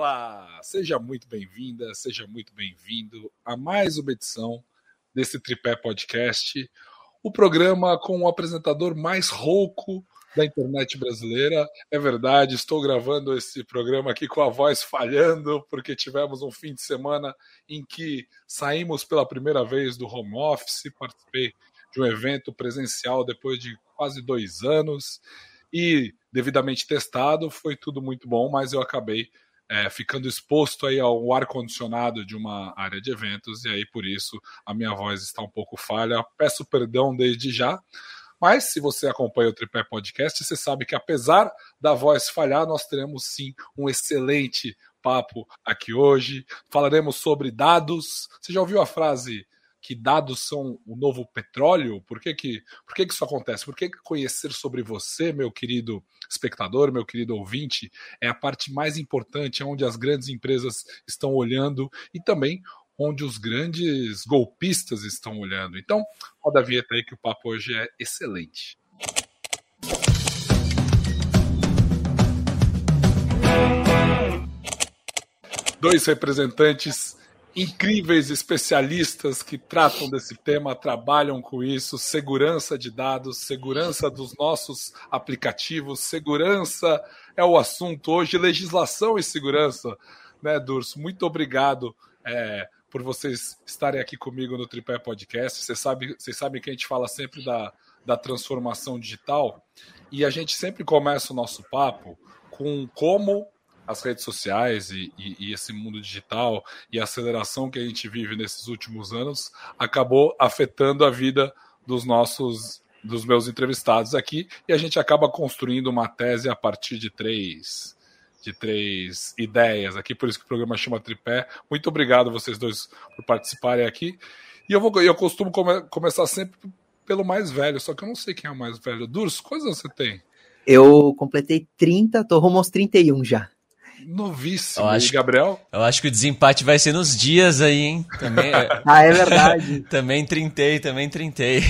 Olá, seja muito bem-vinda, seja muito bem-vindo a mais uma edição desse Tripé Podcast, o programa com o apresentador mais rouco da internet brasileira. É verdade, estou gravando esse programa aqui com a voz falhando, porque tivemos um fim de semana em que saímos pela primeira vez do home office, participei de um evento presencial depois de quase dois anos e devidamente testado, foi tudo muito bom, mas eu acabei é, ficando exposto aí ao ar condicionado de uma área de eventos e aí por isso a minha voz está um pouco falha. Peço perdão desde já. Mas se você acompanha o Tripé Podcast, você sabe que apesar da voz falhar, nós teremos sim um excelente papo aqui hoje. Falaremos sobre dados. Você já ouviu a frase que dados são o novo petróleo? Por que, que, por que, que isso acontece? Por que, que conhecer sobre você, meu querido espectador, meu querido ouvinte, é a parte mais importante, é onde as grandes empresas estão olhando e também onde os grandes golpistas estão olhando. Então, roda a vinheta aí que o papo hoje é excelente. Dois representantes incríveis especialistas que tratam desse tema, trabalham com isso, segurança de dados, segurança dos nossos aplicativos, segurança é o assunto hoje, legislação e segurança, né, Durso? Muito obrigado é, por vocês estarem aqui comigo no Tripé Podcast. Vocês sabem, vocês sabem que a gente fala sempre da, da transformação digital e a gente sempre começa o nosso papo com como as redes sociais e, e, e, esse mundo digital e a aceleração que a gente vive nesses últimos anos acabou afetando a vida dos nossos dos meus entrevistados aqui e a gente acaba construindo uma tese a partir de três de três ideias aqui por isso que o programa chama tripé. Muito obrigado vocês dois por participarem aqui. E eu vou eu costumo come, começar sempre pelo mais velho só que eu não sei quem é o mais velho. Durso quantos você tem? Eu completei 30, tô rumo aos 31 já novíssimo. Eu acho, Gabriel? Eu acho que o desempate vai ser nos dias aí, hein? Também, é- ah, é verdade. também trintei, também trintei.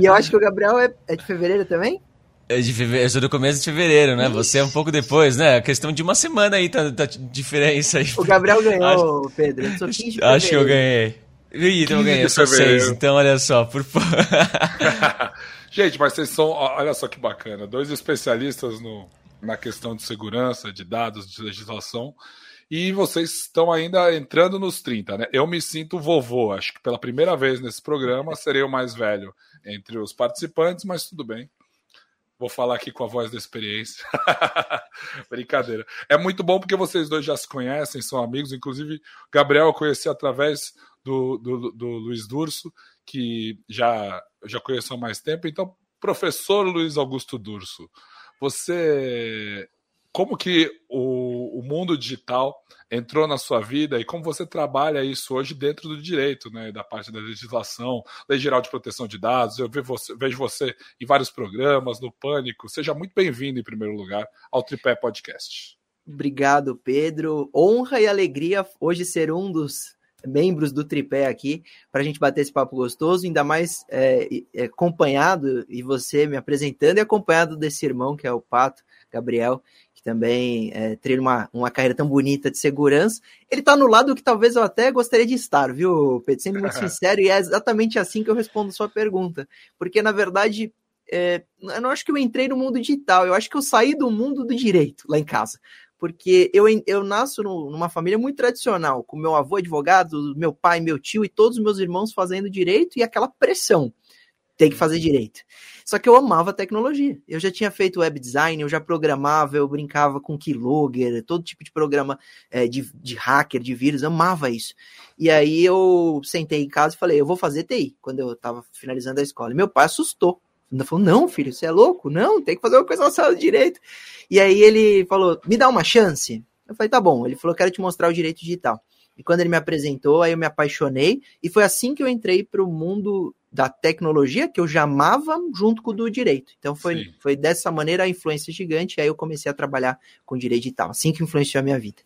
e eu acho que o Gabriel é, é de fevereiro também? É de fevereiro, eu sou do começo de fevereiro, né? Ixi. Você é um pouco depois, né? A questão de uma semana aí tá, tá diferença aí. O Gabriel ganhou, acho, Pedro. Eu sou 15 de Acho que eu ganhei. Ih, então eu ganhei, eu sou 6, então olha só, por favor. Gente, mas vocês são, olha só que bacana, dois especialistas no, na questão de segurança, de dados, de legislação. E vocês estão ainda entrando nos 30, né? Eu me sinto vovô, acho que pela primeira vez nesse programa serei o mais velho entre os participantes, mas tudo bem. Vou falar aqui com a voz da experiência. Brincadeira. É muito bom porque vocês dois já se conhecem, são amigos. Inclusive, Gabriel eu conheci através do, do, do Luiz Durso, que já, já conheço há mais tempo. Então, professor Luiz Augusto Durso, você como que o, o, mundo digital entrou na sua vida e como você trabalha isso hoje dentro do direito, né, da parte da legislação, Lei Geral de Proteção de Dados. Eu vejo você, vejo você em vários programas, no Pânico. Seja muito bem-vindo, em primeiro lugar, ao Tripé Podcast. Obrigado, Pedro. Honra e alegria hoje ser um dos membros do tripé aqui para a gente bater esse papo gostoso, ainda mais é, é, acompanhado e você me apresentando e acompanhado desse irmão que é o Pato Gabriel, que também é, trilha uma, uma carreira tão bonita de segurança. Ele está no lado que talvez eu até gostaria de estar, viu, Pedro? Sendo muito sincero, e é exatamente assim que eu respondo sua pergunta, porque na verdade é, eu não acho que eu entrei no mundo digital, eu acho que eu saí do mundo do direito lá em casa porque eu, eu nasço numa família muito tradicional, com meu avô advogado, meu pai, meu tio e todos os meus irmãos fazendo direito e aquela pressão. Tem que fazer direito. Só que eu amava tecnologia. Eu já tinha feito web design, eu já programava, eu brincava com keylogger, todo tipo de programa é, de, de hacker, de vírus, amava isso. E aí eu sentei em casa e falei, eu vou fazer TI, quando eu estava finalizando a escola. E meu pai assustou Ainda falou, não, filho, você é louco? Não, tem que fazer uma coisa na sala de direito. E aí ele falou, me dá uma chance? Eu falei, tá bom. Ele falou, quero te mostrar o direito digital. E quando ele me apresentou, aí eu me apaixonei. E foi assim que eu entrei para o mundo da tecnologia, que eu já amava, junto com o do direito. Então foi, foi dessa maneira a influência gigante. E aí eu comecei a trabalhar com direito digital. Assim que influenciou a minha vida.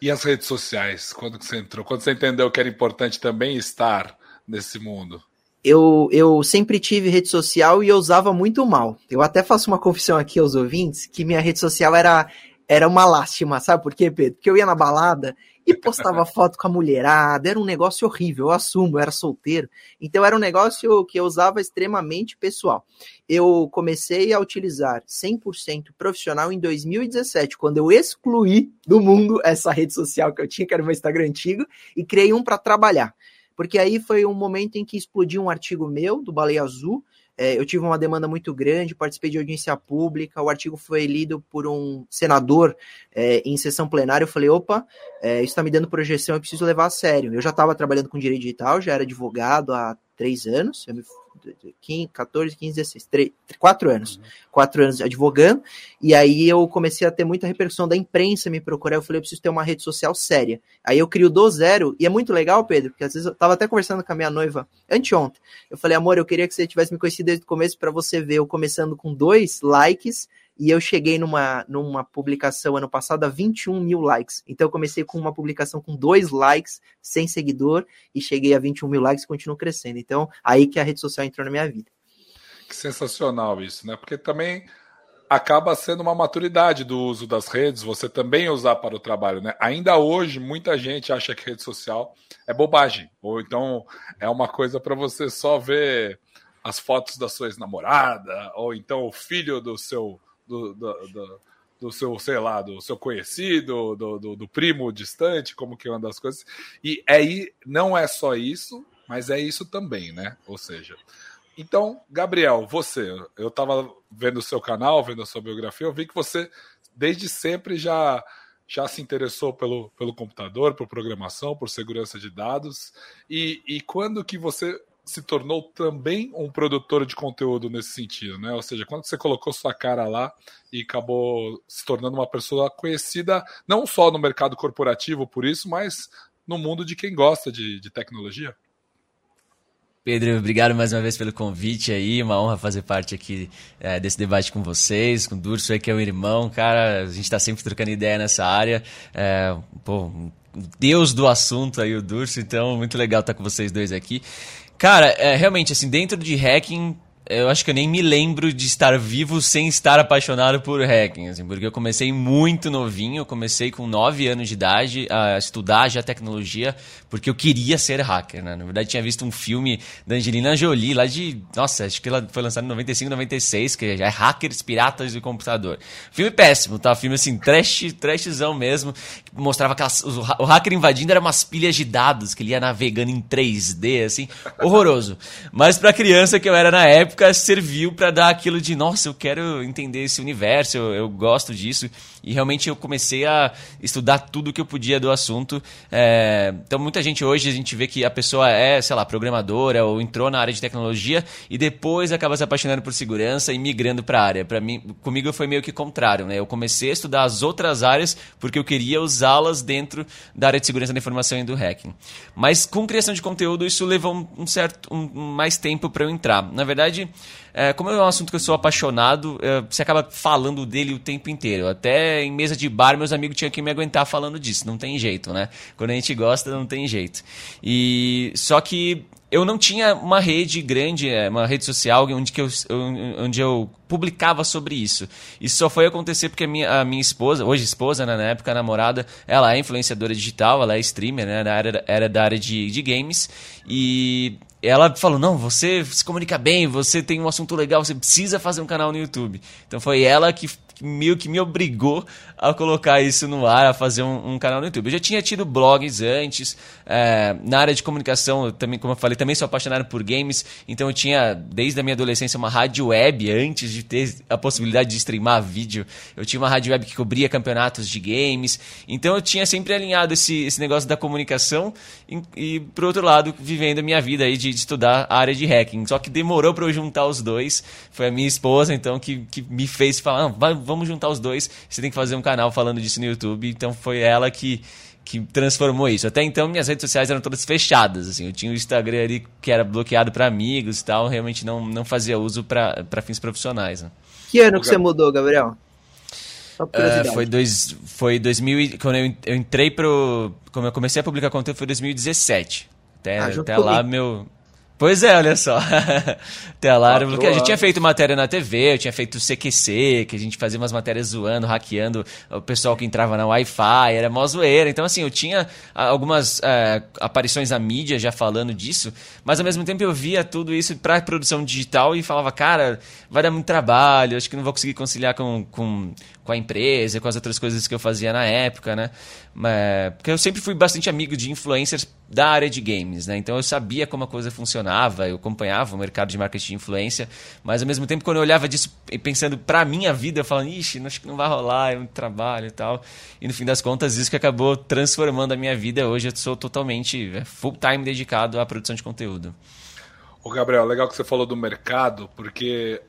E as redes sociais? Quando você entrou? Quando você entendeu que era importante também estar nesse mundo? Eu, eu sempre tive rede social e eu usava muito mal. Eu até faço uma confissão aqui aos ouvintes que minha rede social era era uma lástima, sabe por quê, Pedro? Porque eu ia na balada e postava foto com a mulherada, era um negócio horrível, eu assumo, eu era solteiro. Então era um negócio que eu usava extremamente pessoal. Eu comecei a utilizar 100% profissional em 2017, quando eu excluí do mundo essa rede social que eu tinha, que era o meu Instagram antigo, e criei um para trabalhar. Porque aí foi um momento em que explodiu um artigo meu, do Baleia Azul, é, eu tive uma demanda muito grande, participei de audiência pública, o artigo foi lido por um senador é, em sessão plenária. Eu falei: opa, é, isso está me dando projeção, eu preciso levar a sério. Eu já estava trabalhando com direito digital, já era advogado há três anos, eu me 15, 14, 15, 16, 3, 4 anos. Uhum. 4 anos advogando. E aí eu comecei a ter muita repercussão da imprensa me procurar. Eu falei, eu preciso ter uma rede social séria. Aí eu crio do zero. E é muito legal, Pedro, porque às vezes eu tava até conversando com a minha noiva anteontem. Eu falei, amor, eu queria que você tivesse me conhecido desde o começo para você ver eu começando com dois likes e eu cheguei numa, numa publicação ano passado a 21 mil likes. Então eu comecei com uma publicação com dois likes, sem seguidor, e cheguei a 21 mil likes e continuo crescendo. Então, aí que a rede social entrou na minha vida. Que sensacional isso, né? Porque também acaba sendo uma maturidade do uso das redes, você também usar para o trabalho, né? Ainda hoje, muita gente acha que rede social é bobagem, ou então é uma coisa para você só ver as fotos da sua ex-namorada, ou então o filho do seu do, do, do, do, seu, sei lá, do seu conhecido, do, do, do, primo distante, como que anda as coisas. E aí não é só isso, mas é isso também, né? Ou seja, então, Gabriel, você, eu estava vendo o seu canal, vendo a sua biografia, eu vi que você desde sempre já já se interessou pelo, pelo computador, por programação, por segurança de dados. E, e quando que você se tornou também um produtor de conteúdo nesse sentido, né? Ou seja, quando você colocou sua cara lá e acabou se tornando uma pessoa conhecida não só no mercado corporativo por isso, mas no mundo de quem gosta de, de tecnologia. Pedro, obrigado mais uma vez pelo convite aí, uma honra fazer parte aqui é, desse debate com vocês, com o Durso aí que é o irmão, cara, a gente está sempre trocando ideia nessa área, é, pô, deus do assunto aí o Durso, então muito legal estar com vocês dois aqui. Cara, é, realmente, assim, dentro de hacking, eu acho que eu nem me lembro de estar vivo sem estar apaixonado por hacking, assim, porque eu comecei muito novinho, eu comecei com 9 anos de idade a estudar já tecnologia, porque eu queria ser hacker, né? Na verdade, tinha visto um filme da Angelina Jolie, lá de, nossa, acho que ela foi lançado em 95, 96, que já é Hackers Piratas do Computador. Filme péssimo, tá? Filme, assim, trash, trashzão mesmo, mostrava aquelas, o hacker invadindo era umas pilhas de dados, que ele ia navegando em 3D, assim, horroroso. Mas pra criança que eu era na época, época serviu para dar aquilo de, nossa, eu quero entender esse universo, eu, eu, gosto disso. E realmente eu comecei a estudar tudo que eu podia do assunto. É, então, muita gente hoje, a gente vê que a pessoa é, sei lá, programadora ou entrou na área de tecnologia e depois acaba se apaixonando por segurança e migrando para a área. Para mim, comigo foi meio que contrário, né? Eu comecei a estudar as outras áreas porque eu queria usá-las dentro da área de segurança da informação e do hacking. Mas com criação de conteúdo, isso levou um certo um, mais tempo para eu entrar. Na verdade, é, como é um assunto que eu sou apaixonado, é, você acaba falando dele o tempo inteiro. Até em mesa de bar, meus amigos tinham que me aguentar falando disso. Não tem jeito, né? Quando a gente gosta, não tem jeito. E só que eu não tinha uma rede grande, é, uma rede social onde, que eu, onde eu publicava sobre isso. Isso só foi acontecer porque a minha, a minha esposa, hoje esposa, né, na época namorada, ela é influenciadora digital, ela é streamer, né, era, era da área de, de games, e ela falou: Não, você se comunica bem, você tem um assunto legal, você precisa fazer um canal no YouTube. Então foi ela que meio que me obrigou a colocar isso no ar, a fazer um, um canal no YouTube. Eu já tinha tido blogs antes, é, na área de comunicação, também, como eu falei, também sou apaixonado por games, então eu tinha, desde a minha adolescência, uma rádio web, antes de ter a possibilidade de streamar vídeo. Eu tinha uma rádio web que cobria campeonatos de games, então eu tinha sempre alinhado esse, esse negócio da comunicação e, e por outro lado, vivendo a minha vida aí de, de estudar a área de hacking. Só que demorou para eu juntar os dois, foi a minha esposa, então, que, que me fez falar, vai, vamos juntar os dois, você tem que fazer um canal falando disso no YouTube. Então foi ela que, que transformou isso. Até então minhas redes sociais eram todas fechadas, assim. Eu tinha o Instagram ali que era bloqueado para amigos e tal, realmente não, não fazia uso para fins profissionais. Né? Que ano que você mudou, Gabriel? Uh, foi, dois, foi 2000, quando eu, eu entrei pro. Quando eu comecei a publicar conteúdo foi 2017. Até, ah, até lá, meu, Pois é, olha só. Até porque a gente tinha feito matéria na TV, eu tinha feito CQC, que a gente fazia umas matérias zoando, hackeando o pessoal que entrava na Wi-Fi, era mó zoeira. Então, assim, eu tinha algumas é, aparições na mídia já falando disso, mas ao mesmo tempo eu via tudo isso para produção digital e falava, cara, vai dar muito trabalho, acho que não vou conseguir conciliar com, com, com a empresa, com as outras coisas que eu fazia na época, né? Mas, porque eu sempre fui bastante amigo de influencers da área de games, né? Então eu sabia como a coisa funcionava, eu acompanhava o mercado de marketing de influência, mas ao mesmo tempo quando eu olhava disso e pensando para minha vida, eu falava, ixi, acho que não vai rolar, é muito trabalho e tal. E no fim das contas, isso que acabou transformando a minha vida. Hoje eu sou totalmente é, full time dedicado à produção de conteúdo. O Gabriel, legal que você falou do mercado, porque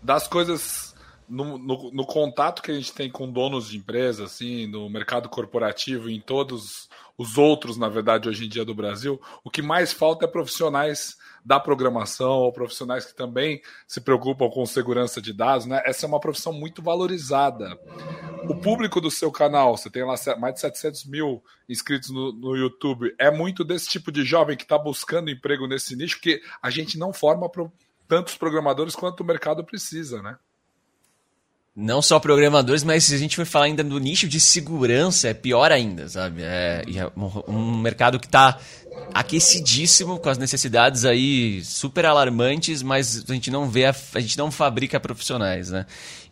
das coisas no, no, no, contato que a gente tem com donos de empresas, assim, no mercado corporativo, em todos os outros, na verdade, hoje em dia do Brasil, o que mais falta é profissionais da programação ou profissionais que também se preocupam com segurança de dados, né? Essa é uma profissão muito valorizada. O público do seu canal, você tem lá mais de 700 mil inscritos no, no YouTube, é muito desse tipo de jovem que está buscando emprego nesse nicho, porque a gente não forma pro, tantos programadores quanto o mercado precisa, né? Não só programadores, mas se a gente for falar ainda do nicho de segurança, é pior ainda, sabe? É, é um mercado que está aquecidíssimo, com as necessidades aí super alarmantes, mas a gente não vê, a, a gente não fabrica profissionais, né?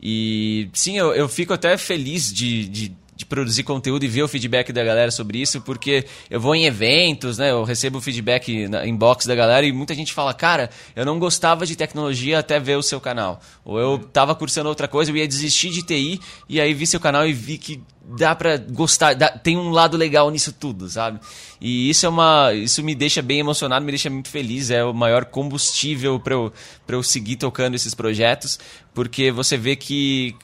E sim, eu, eu fico até feliz de, de de produzir conteúdo e ver o feedback da galera sobre isso, porque eu vou em eventos, né? Eu recebo feedback na inbox da galera e muita gente fala, cara, eu não gostava de tecnologia até ver o seu canal. Ou eu tava cursando outra coisa, eu ia desistir de TI e aí vi seu canal e vi que dá para gostar, dá, tem um lado legal nisso tudo, sabe? E isso é uma, isso me deixa bem emocionado, me deixa muito feliz, é o maior combustível para eu, pra eu seguir tocando esses projetos, porque você vê que que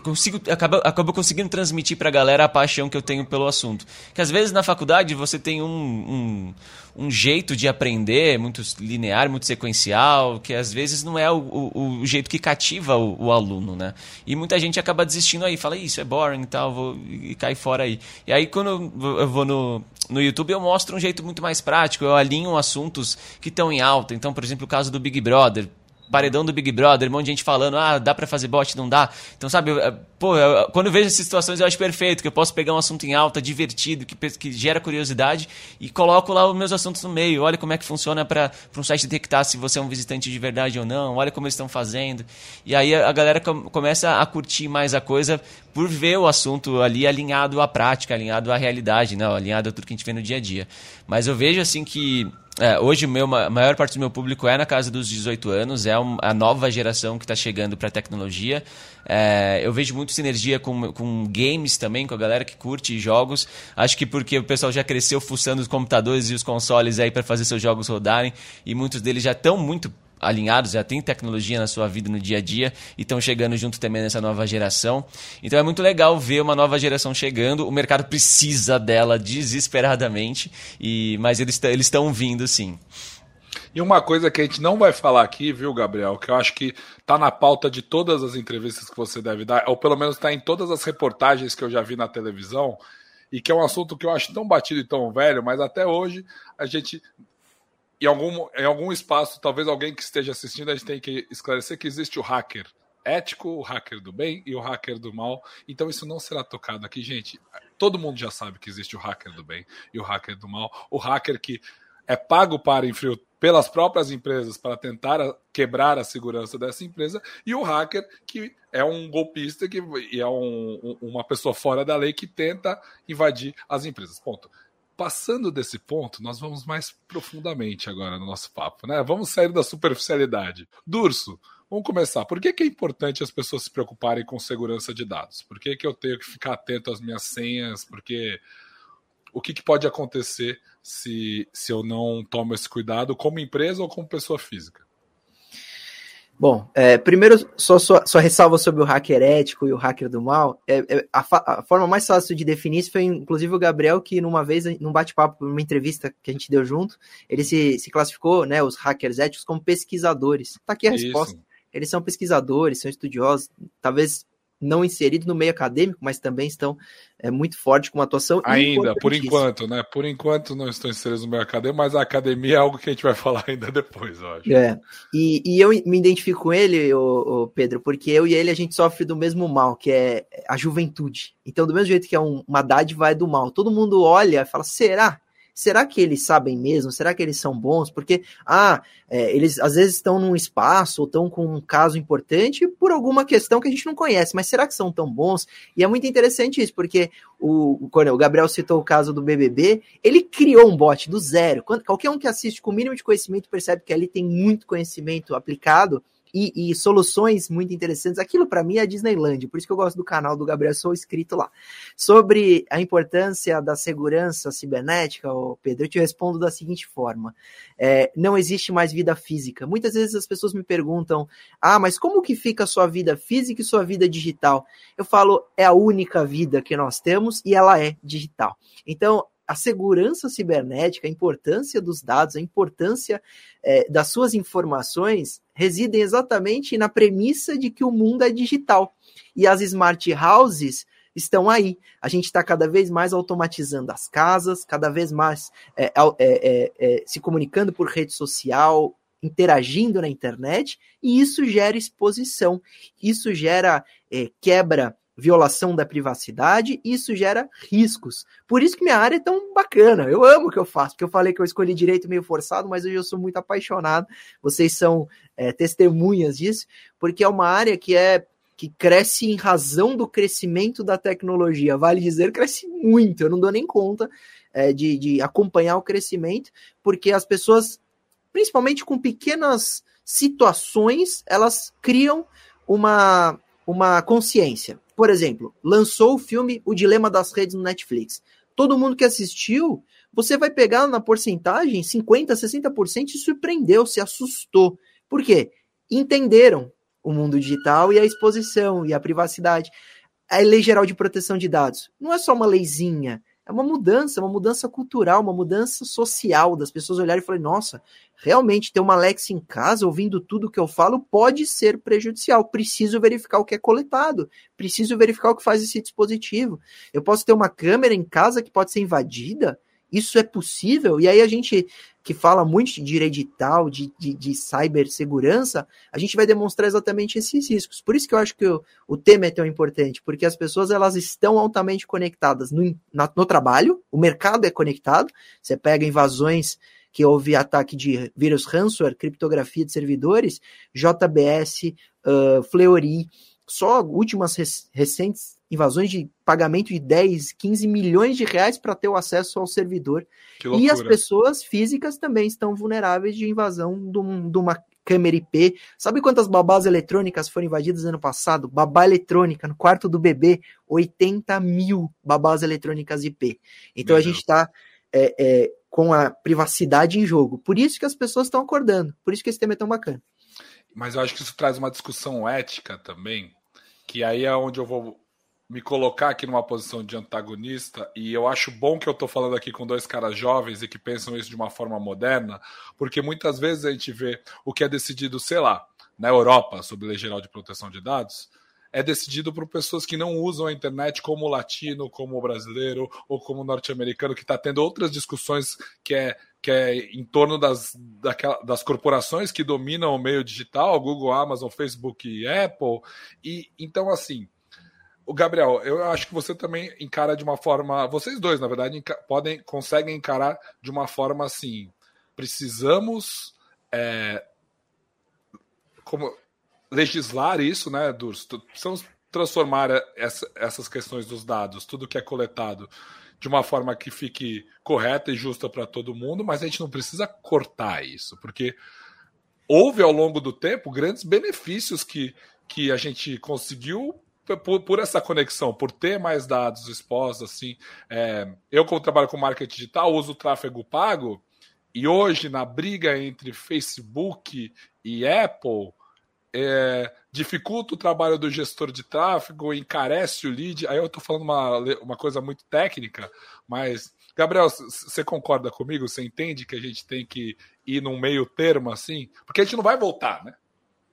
consigo acaba, acaba conseguindo transmitir para a galera a paixão que eu tenho pelo assunto. Que às vezes na faculdade você tem um, um, um jeito de aprender muito linear, muito sequencial, que às vezes não é o, o, o jeito que cativa o, o, aluno, né? E muita gente acaba desistindo aí, fala, isso é boring e tal, vou, e cai fora aí. E aí quando eu vou no, no YouTube eu mostro um jeito muito mais prático, eu alinho assuntos que estão em alta. Então, por exemplo, o caso do Big Brother paredão do Big Brother, um monte de gente falando, ah, dá para fazer bot, não dá. Então, sabe, eu, pô, eu, quando eu vejo essas situações eu acho perfeito, que eu posso pegar um assunto em alta, divertido, que, que gera curiosidade e coloco lá os meus assuntos no meio. Olha como é que funciona para um site detectar se você é um visitante de verdade ou não, olha como eles estão fazendo. E aí a, a galera com, começa a curtir mais a coisa por ver o assunto ali alinhado à prática, alinhado à realidade, né? alinhado a tudo que a gente vê no dia a dia. Mas eu vejo assim que é, hoje meu, a maior parte do meu público é na casa dos 18 anos, é um, a nova geração que está chegando para a tecnologia. É, eu vejo muito sinergia com, com games também, com a galera que curte jogos. Acho que porque o pessoal já cresceu fuçando os computadores e os consoles aí para fazer seus jogos rodarem, e muitos deles já estão muito alinhados, já tem tecnologia na sua vida no dia a dia e estão chegando junto também nessa nova geração. Então é muito legal ver uma nova geração chegando. O mercado precisa dela desesperadamente, e mas eles estão vindo sim. E uma coisa que a gente não vai falar aqui, viu, Gabriel, que eu acho que está na pauta de todas as entrevistas que você deve dar, ou pelo menos está em todas as reportagens que eu já vi na televisão, e que é um assunto que eu acho tão batido e tão velho, mas até hoje a gente em algum, em algum espaço, talvez alguém que esteja assistindo, a gente tem que esclarecer que existe o hacker ético, o hacker do bem e o hacker do mal. Então isso não será tocado aqui, gente. Todo mundo já sabe que existe o hacker do bem e o hacker do mal. O hacker que é pago para infiltrar pelas próprias empresas para tentar quebrar a segurança dessa empresa, e o hacker, que é um golpista que e é um, uma pessoa fora da lei que tenta invadir as empresas. Ponto passando desse ponto, nós vamos mais profundamente agora no nosso papo, né? Vamos sair da superficialidade. Durso, vamos começar. Por que, é importante as pessoas se preocuparem com segurança de dados? Por que, que eu tenho que ficar atento às minhas senhas? Porque o que, que pode acontecer se, se eu não tomo esse cuidado como empresa ou como pessoa física? Bom, é, primeiro, só, só, só, ressalva sobre o hacker ético e o hacker do mal. É, é, a, a, forma mais fácil de definir isso foi, inclusive, o Gabriel, que numa vez, num bate-papo, numa entrevista que a gente deu junto, ele se, se classificou, né, os hackers éticos, como pesquisadores. Tá aqui a resposta. Isso. Eles são pesquisadores, são estudiosos, talvez não inseridos no meio acadêmico, mas também estão é, muito fortes com uma atuação. Ainda, por enquanto, né? Por enquanto não estão inseridos no meio acadêmico, mas a academia é algo que a gente vai falar ainda depois, eu acho. É. E, e eu me identifico com ele, o, o, Pedro, porque eu e ele a gente sofre do mesmo mal, que é a juventude. Então, do mesmo jeito que é um, uma dádiva é do mal. Todo mundo olha e fala: será? Será que eles sabem mesmo? Será que eles são bons? Porque, ah, é, eles às vezes estão num espaço ou estão com um caso importante por alguma questão que a gente não conhece, mas será que são tão bons? E é muito interessante isso, porque o, quando o Gabriel citou o caso do BBB, ele criou um bot do zero. Quando, qualquer um que assiste com o mínimo de conhecimento percebe que ali tem muito conhecimento aplicado e, e soluções muito interessantes. Aquilo para mim é a Disneyland, por isso que eu gosto do canal do Gabriel Sou escrito lá. Sobre a importância da segurança cibernética, Pedro, eu te respondo da seguinte forma: é, não existe mais vida física. Muitas vezes as pessoas me perguntam: ah, mas como que fica a sua vida física e sua vida digital? Eu falo, é a única vida que nós temos e ela é digital. Então, a segurança cibernética, a importância dos dados, a importância é, das suas informações residem exatamente na premissa de que o mundo é digital. E as smart houses estão aí. A gente está cada vez mais automatizando as casas, cada vez mais é, é, é, é, se comunicando por rede social, interagindo na internet, e isso gera exposição, isso gera é, quebra violação da privacidade, isso gera riscos. Por isso que minha área é tão bacana. Eu amo o que eu faço, porque eu falei que eu escolhi direito meio forçado, mas hoje eu sou muito apaixonado. Vocês são é, testemunhas disso, porque é uma área que é que cresce em razão do crescimento da tecnologia. Vale dizer, cresce muito. Eu não dou nem conta é, de, de acompanhar o crescimento, porque as pessoas, principalmente com pequenas situações, elas criam uma, uma consciência. Por exemplo, lançou o filme O Dilema das Redes no Netflix. Todo mundo que assistiu, você vai pegar na porcentagem 50%, 60% e surpreendeu, se assustou. Por quê? Entenderam o mundo digital e a exposição e a privacidade. A Lei Geral de Proteção de Dados não é só uma leizinha, é uma mudança, uma mudança cultural, uma mudança social, das pessoas olharem e falarem, nossa, realmente ter uma Alexa em casa ouvindo tudo que eu falo pode ser prejudicial. Preciso verificar o que é coletado, preciso verificar o que faz esse dispositivo. Eu posso ter uma câmera em casa que pode ser invadida, isso é possível? E aí a gente que fala muito de direito digital, de, de, de cibersegurança, a gente vai demonstrar exatamente esses riscos. Por isso que eu acho que o, o tema é tão importante, porque as pessoas elas estão altamente conectadas no, na, no trabalho, o mercado é conectado, você pega invasões que houve ataque de vírus ransomware, criptografia de servidores, JBS, uh, Fleury, só últimas recentes invasões de pagamento de 10, 15 milhões de reais para ter o acesso ao servidor. E as pessoas físicas também estão vulneráveis de invasão de, um, de uma câmera IP. Sabe quantas babás eletrônicas foram invadidas ano passado? Babá eletrônica no quarto do bebê, 80 mil babás eletrônicas IP. Então Meu a gente está é, é, com a privacidade em jogo. Por isso que as pessoas estão acordando. Por isso que esse tema é tão bacana. Mas eu acho que isso traz uma discussão ética também, que aí é onde eu vou me colocar aqui numa posição de antagonista, e eu acho bom que eu estou falando aqui com dois caras jovens e que pensam isso de uma forma moderna, porque muitas vezes a gente vê o que é decidido, sei lá, na Europa sobre lei geral de proteção de dados, é decidido por pessoas que não usam a internet como latino, como brasileiro ou como norte-americano, que está tendo outras discussões que é, que é em torno das, daquela, das corporações que dominam o meio digital, Google, Amazon, Facebook e Apple. E então, assim, o Gabriel, eu acho que você também encara de uma forma. Vocês dois, na verdade, podem conseguem encarar de uma forma assim. Precisamos. É, como legislar isso, né, Durs? Precisamos transformar essa, essas questões dos dados, tudo que é coletado, de uma forma que fique correta e justa para todo mundo, mas a gente não precisa cortar isso, porque houve ao longo do tempo grandes benefícios que, que a gente conseguiu por, por, essa conexão, por ter mais dados expostos, assim, é, eu como trabalho com marketing digital uso o tráfego pago e hoje na briga entre Facebook e Apple é, dificulta o trabalho do gestor de tráfego, encarece o lead. Aí eu estou falando uma, uma coisa muito técnica, mas, Gabriel, você concorda comigo? Você entende que a gente tem que ir num meio termo assim? Porque a gente não vai voltar, né?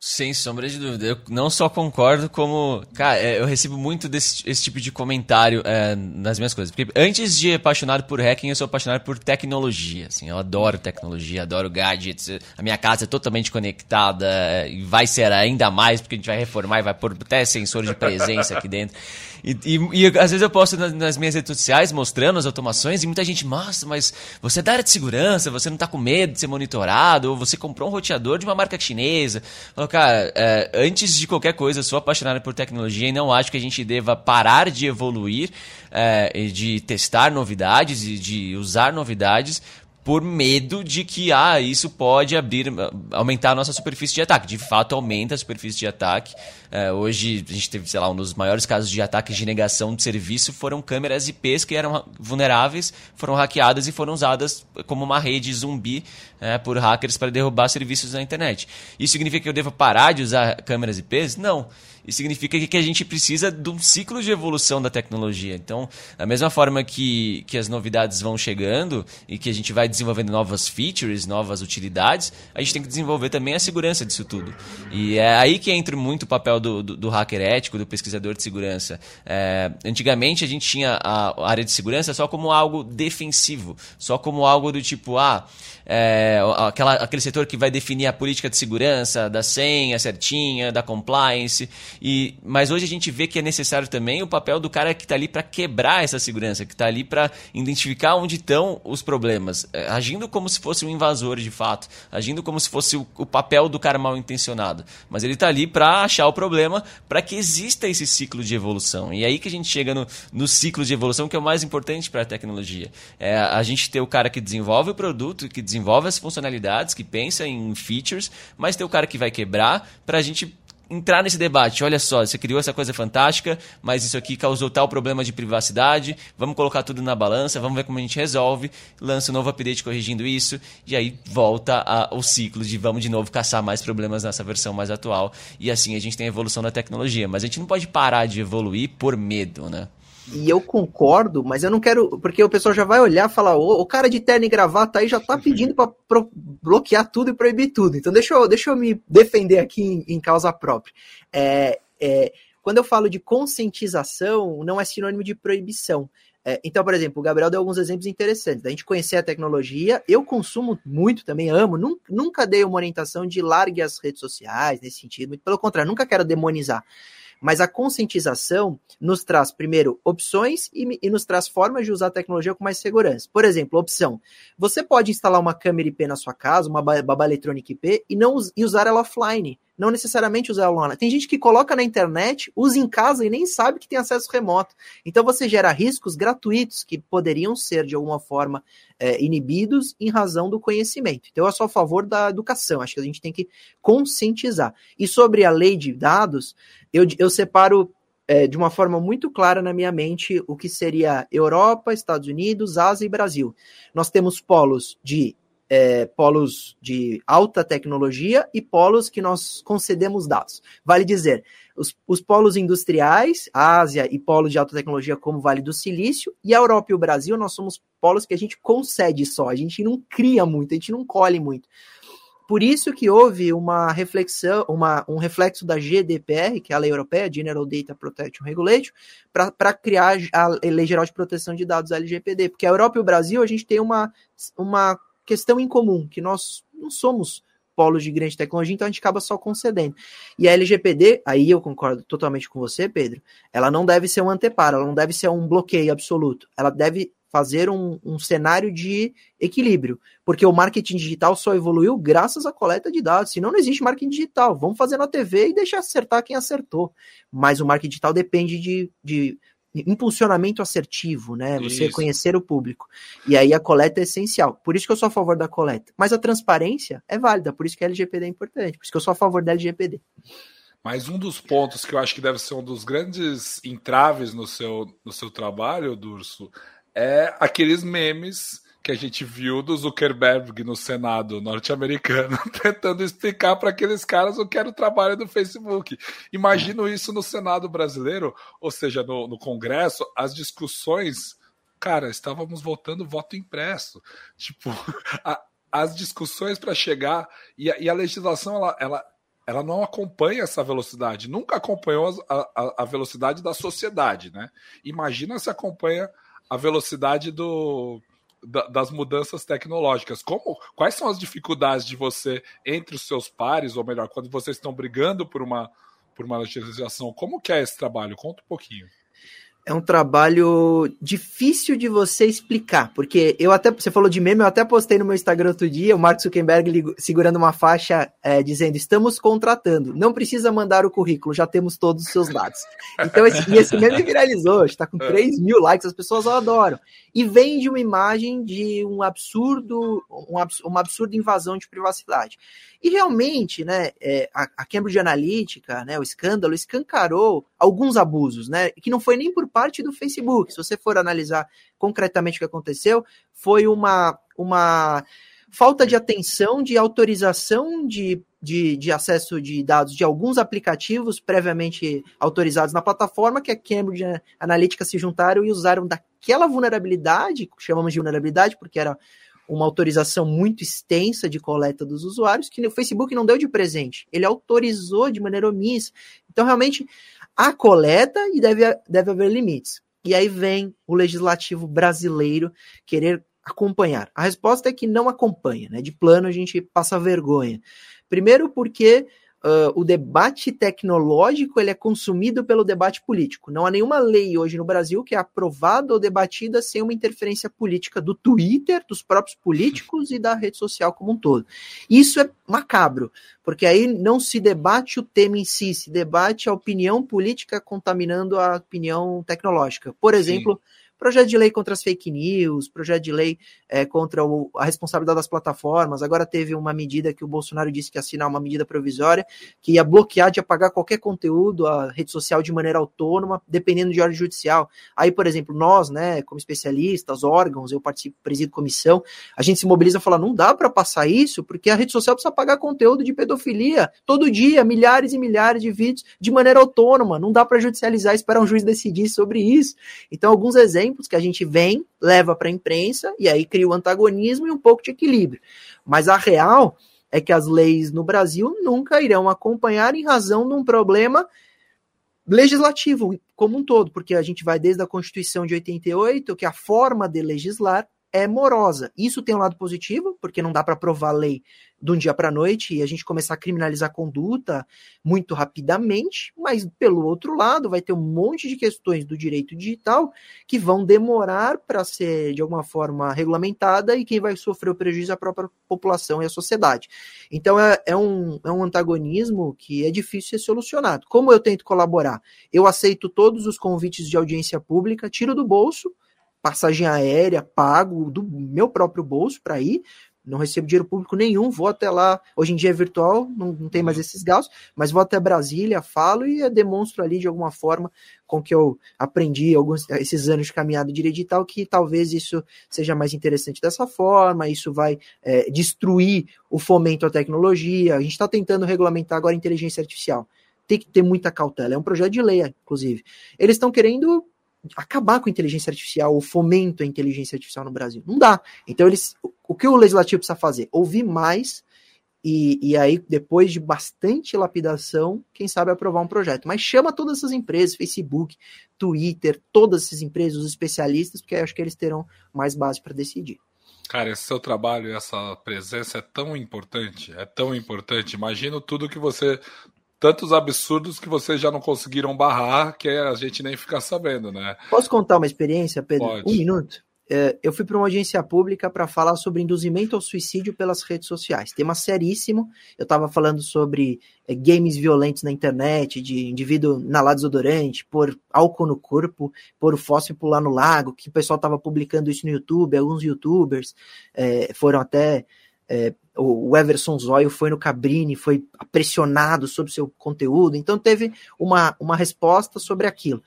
Sem sombra de dúvida. Eu não só concordo, como. Cara, é, eu recebo muito desse esse tipo de comentário é, nas minhas coisas. Porque antes de apaixonado por hacking, eu sou apaixonado por tecnologia. Assim, eu adoro tecnologia, adoro gadgets. A minha casa é totalmente conectada é, e vai ser ainda mais, porque a gente vai reformar e vai pôr até sensor de presença aqui dentro. E, e, e, às vezes eu posto nas, nas, minhas redes sociais mostrando as automações e muita gente, nossa, mas você é da área de segurança, você não está com medo de ser monitorado, ou você comprou um roteador de uma marca chinesa. Cara, é, antes de qualquer coisa, eu sou apaixonado por tecnologia e não acho que a gente deva parar de evoluir, é, de testar novidades e de usar novidades por medo de que ah, isso pode abrir, aumentar a nossa superfície de ataque. De fato, aumenta a superfície de ataque. É, hoje, a gente teve, sei lá, um dos maiores casos de ataques de negação de serviço foram câmeras IPs que eram vulneráveis, foram hackeadas e foram usadas como uma rede zumbi é, por hackers para derrubar serviços na internet. Isso significa que eu devo parar de usar câmeras IPs? Não. Isso significa que a gente precisa de um ciclo de evolução da tecnologia. Então, da mesma forma que, que as novidades vão chegando e que a gente vai desenvolvendo novas features, novas utilidades, a gente tem que desenvolver também a segurança disso tudo. E é aí que entra muito o papel do, do, do hacker ético, do pesquisador de segurança. É, antigamente a gente tinha a área de segurança só como algo defensivo, só como algo do tipo, ah, é, aquela, aquele setor que vai definir a política de segurança, da senha certinha, da compliance. E, mas hoje a gente vê que é necessário também o papel do cara que está ali para quebrar essa segurança, que está ali para identificar onde estão os problemas, é, agindo como se fosse um invasor de fato, agindo como se fosse o, o papel do cara mal intencionado. Mas ele está ali para achar o problema, para que exista esse ciclo de evolução. E é aí que a gente chega no, no ciclo de evolução que é o mais importante para a tecnologia. É a gente ter o cara que desenvolve o produto, que desenvolve as funcionalidades, que pensa em features, mas tem o cara que vai quebrar para a gente entrar nesse debate. Olha só, você criou essa coisa fantástica, mas isso aqui causou tal problema de privacidade. Vamos colocar tudo na balança, vamos ver como a gente resolve. Lança um novo update corrigindo isso, e aí volta a, o ciclo de vamos de novo caçar mais problemas nessa versão mais atual. E assim a gente tem a evolução da tecnologia. Mas a gente não pode parar de evoluir por medo, né? E eu concordo, mas eu não quero. Porque o pessoal já vai olhar e falar: o, cara de terno e gravata aí já tá pedindo para bloquear tudo e proibir tudo. Então deixa eu, deixa eu me defender aqui em, em causa própria. É, é, quando eu falo de conscientização, não é sinônimo de proibição. É, então, por exemplo, o Gabriel deu alguns exemplos interessantes. Da gente conhecer a tecnologia, eu consumo muito também, amo. Nunca, nunca dei uma orientação de largue as redes sociais nesse sentido. Muito pelo contrário, nunca quero demonizar. Mas a conscientização nos traz, primeiro, opções e, e, nos traz formas de usar a tecnologia com mais segurança. Por exemplo, opção. Você pode instalar uma câmera IP na sua casa, uma babá eletrônica IP, e, não, e usar ela offline não necessariamente usar online. Tem gente que coloca na internet, usa em casa e nem sabe que tem acesso remoto. Então você gera riscos gratuitos que poderiam ser, de alguma forma, é, inibidos em razão do conhecimento. Então eu sou a favor da educação, acho que a gente tem que conscientizar. E sobre a lei de dados, eu, eu separo é, de uma forma muito clara na minha mente o que seria Europa, Estados Unidos, Ásia e Brasil. Nós temos polos de é, polos de alta tecnologia e polos que nós concedemos dados. Vale dizer, os, os polos industriais, Ásia e polos de alta tecnologia como Vale do Silício, e a Europa e o Brasil, nós somos polos que a gente concede só, a gente não cria muito, a gente não colhe muito. Por isso que houve uma reflexão, uma, um reflexo da GDPR, que é a lei europeia, General Data Protection Regulation, para criar a Lei Geral de Proteção de Dados LGPD. Porque a Europa e o Brasil, a gente tem uma, uma questão em comum, que nós não somos polos de grande tecnologia, então a gente acaba só concedendo. E a LGPD, aí eu concordo totalmente com você, Pedro, ela não deve ser um anteparo, ela não deve ser um bloqueio absoluto, ela deve fazer um, um cenário de equilíbrio, porque o marketing digital só evoluiu graças à coleta de dados, senão não existe marketing digital, vamos fazer na TV e deixar acertar quem acertou, mas o marketing digital depende de, de impulsionamento assertivo, né? Você isso. conhecer o público. E aí a coleta é essencial. Por isso que eu sou a favor da coleta. Mas a transparência é válida, por isso que a LGPD é importante, por isso que eu sou a favor da LGPD. Mas um dos pontos que eu acho que deve ser um dos grandes entraves no seu, no seu trabalho, Durso, é aqueles memes que a gente viu do Zuckerberg no Senado norte-americano tentando explicar para aqueles caras o que era o trabalho do Facebook. Imagino isso no Senado brasileiro, ou seja, no, no Congresso, as discussões. Cara, estávamos votando voto impresso. Tipo, a, as discussões para chegar. E a, e a legislação, ela, ela ela não acompanha essa velocidade, nunca acompanhou a, a, a velocidade da sociedade, né? Imagina se acompanha a velocidade do, da, das mudanças tecnológicas. Como, quais são as dificuldades de você entre os seus pares, ou melhor, quando vocês estão brigando por uma por uma legislação? Como que é esse trabalho? Conta um pouquinho é um trabalho difícil de você explicar, porque eu até, você falou de meme, eu até postei no meu Instagram outro dia, o Mark Zuckerberg segurando uma faixa é, dizendo, estamos contratando, não precisa mandar o currículo, já ttemos todos os seus dados. Então, esse, e esse meme viralizou, está com 3 mil likes, as pessoas adoram. E vem de uma imagem de um absurdo, um, uma absurda invasão de privacidade. E realmente, né, é, a, a, Cambridge Analytica, né, o escândalo, escancarou alguns abusos, né, que não foi nem por parte do Facebook. Se você for analisar concretamente o que aconteceu, foi uma, uma falta de atenção, de autorização de, de, de, acesso de dados de alguns aplicativos previamente autorizados na plataforma, que a Cambridge Analytica se juntaram e usaram daquela vulnerabilidade, chamamos de vulnerabilidade porque era uma autorização muito extensa de coleta dos usuários, que o Facebook não deu de presente, ele autorizou de maneira omissa. Então, realmente, há coleta e deve, deve haver limites. E aí vem o legislativo brasileiro querer acompanhar. A resposta é que não acompanha, né? De plano a gente passa vergonha. Primeiro porque uh, o debate tecnológico ele é consumido pelo debate político. Não há nenhuma lei hoje no Brasil que é aprovada ou debatida sem uma interferência política do Twitter, dos próprios políticos e da rede social como um todo. Isso é macabro, porque aí não se debate o tema em si, se debate a opinião política contaminando a opinião tecnológica. Por exemplo, Sim projeto de lei contra as fake news, projeto de lei é, contra o, a responsabilidade das plataformas. Agora teve uma medida que o Bolsonaro disse que ia assinar uma medida provisória que ia bloquear de apagar qualquer conteúdo a rede social de maneira autônoma, dependendo de ordem judicial. Aí, por exemplo, nós, né, como especialistas, órgãos, eu participo, presido comissão, a gente se mobiliza e fala, não dá para passar isso, porque a rede social precisa apagar conteúdo de pedofilia todo dia, milhares e milhares de vídeos de maneira autônoma. Não dá para judicializar esperar um juiz decidir sobre isso. Então, alguns exemplos exemplos que a gente vem, leva para a imprensa e aí cria o antagonismo e um pouco de equilíbrio. Mas a real é que as leis no Brasil nunca irão acompanhar em razão de um problema legislativo como um todo, porque a gente vai desde a Constituição de 88, que a forma de legislar é morosa. Isso tem um lado positivo, porque não dá para aprovar lei de um dia para a noite e a gente começar a criminalizar a conduta muito rapidamente, mas pelo outro lado vai ter um monte de questões do direito digital que vão demorar para ser de alguma forma regulamentada e quem vai sofrer o prejuízo é a própria população e a sociedade. Então é, é, um, é um antagonismo que é difícil ser solucionado. Como eu tento colaborar? Eu aceito todos os convites de audiência pública, tiro do bolso, passagem aérea, pago do meu próprio bolso para ir, não recebo dinheiro público nenhum, vou até lá. Hoje em dia é virtual, não, não tem mais uhum. esses gastos, mas vou até Brasília, falo e demonstro ali de alguma forma com que eu aprendi alguns esses anos de caminhada de digital que talvez isso seja mais interessante dessa forma, isso vai é, destruir o fomento à tecnologia. A gente está tentando regulamentar agora a inteligência artificial. Tem que ter muita cautela. É um projeto de lei, inclusive. Eles estão querendo acabar com a inteligência artificial, o fomento à inteligência artificial no Brasil. Não dá. Então, eles, o que o legislativo precisa fazer? Ouvir mais e, e aí, depois de bastante lapidação, quem sabe aprovar um projeto. Mas chama todas essas empresas, Facebook, Twitter, todas essas empresas, os especialistas, porque acho que eles terão mais base para decidir. Cara, esse seu trabalho essa presença é tão importante, é tão importante. Imagino tudo que você tantos absurdos que vocês já não conseguiram barrar que a gente nem fica sabendo, né? Posso contar uma experiência, Pedro? Pode. Um minuto. É, eu fui para uma audiência pública para falar sobre induzimento ao suicídio pelas redes sociais. Tema seríssimo. Eu estava falando sobre é, games violentos na internet, de indivíduo inalar desodorante, pôr álcool no corpo, pôr o fósforo pular no lago, que o pessoal estava publicando isso no YouTube, alguns youtubers é, foram até é, o Everson Zóio foi no Cabrini, foi pressionado sobre seu conteúdo, então teve uma, uma resposta sobre aquilo.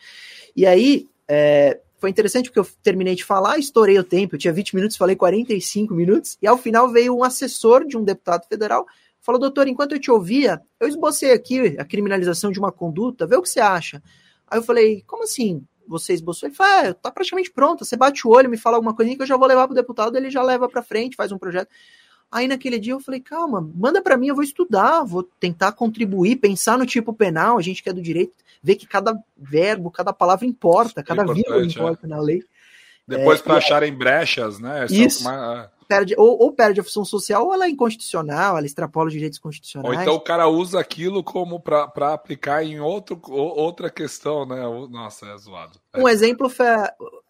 E aí, é, foi interessante porque eu terminei de falar, estourei o tempo, eu tinha 20 minutos, falei 45 minutos, e ao final veio um assessor de um deputado federal, falou, doutor, enquanto eu te ouvia, eu esbocei aqui a criminalização de uma conduta, vê o que você acha. Aí eu falei, como assim? Você esboçou? Ele falou, ah, tá praticamente pronto, você bate o olho, me fala alguma coisinha que eu já vou levar pro deputado, ele já leva para frente, faz um projeto. Aí naquele dia eu falei, calma, manda para mim, eu vou estudar, vou tentar contribuir, pensar no tipo penal, a gente que é do direito, ver que cada verbo, cada palavra importa, cada é vírgula é. importa é. na lei. Depois é, para acharem brechas, né? Isso. Uma... Perde, ou, ou, perde a função social, ou ela é inconstitucional, ela extrapola os direitos constitucionais. Ou então o cara usa aquilo como para aplicar em outro, outra questão, né? Nossa, é zoado. É. Um exemplo foi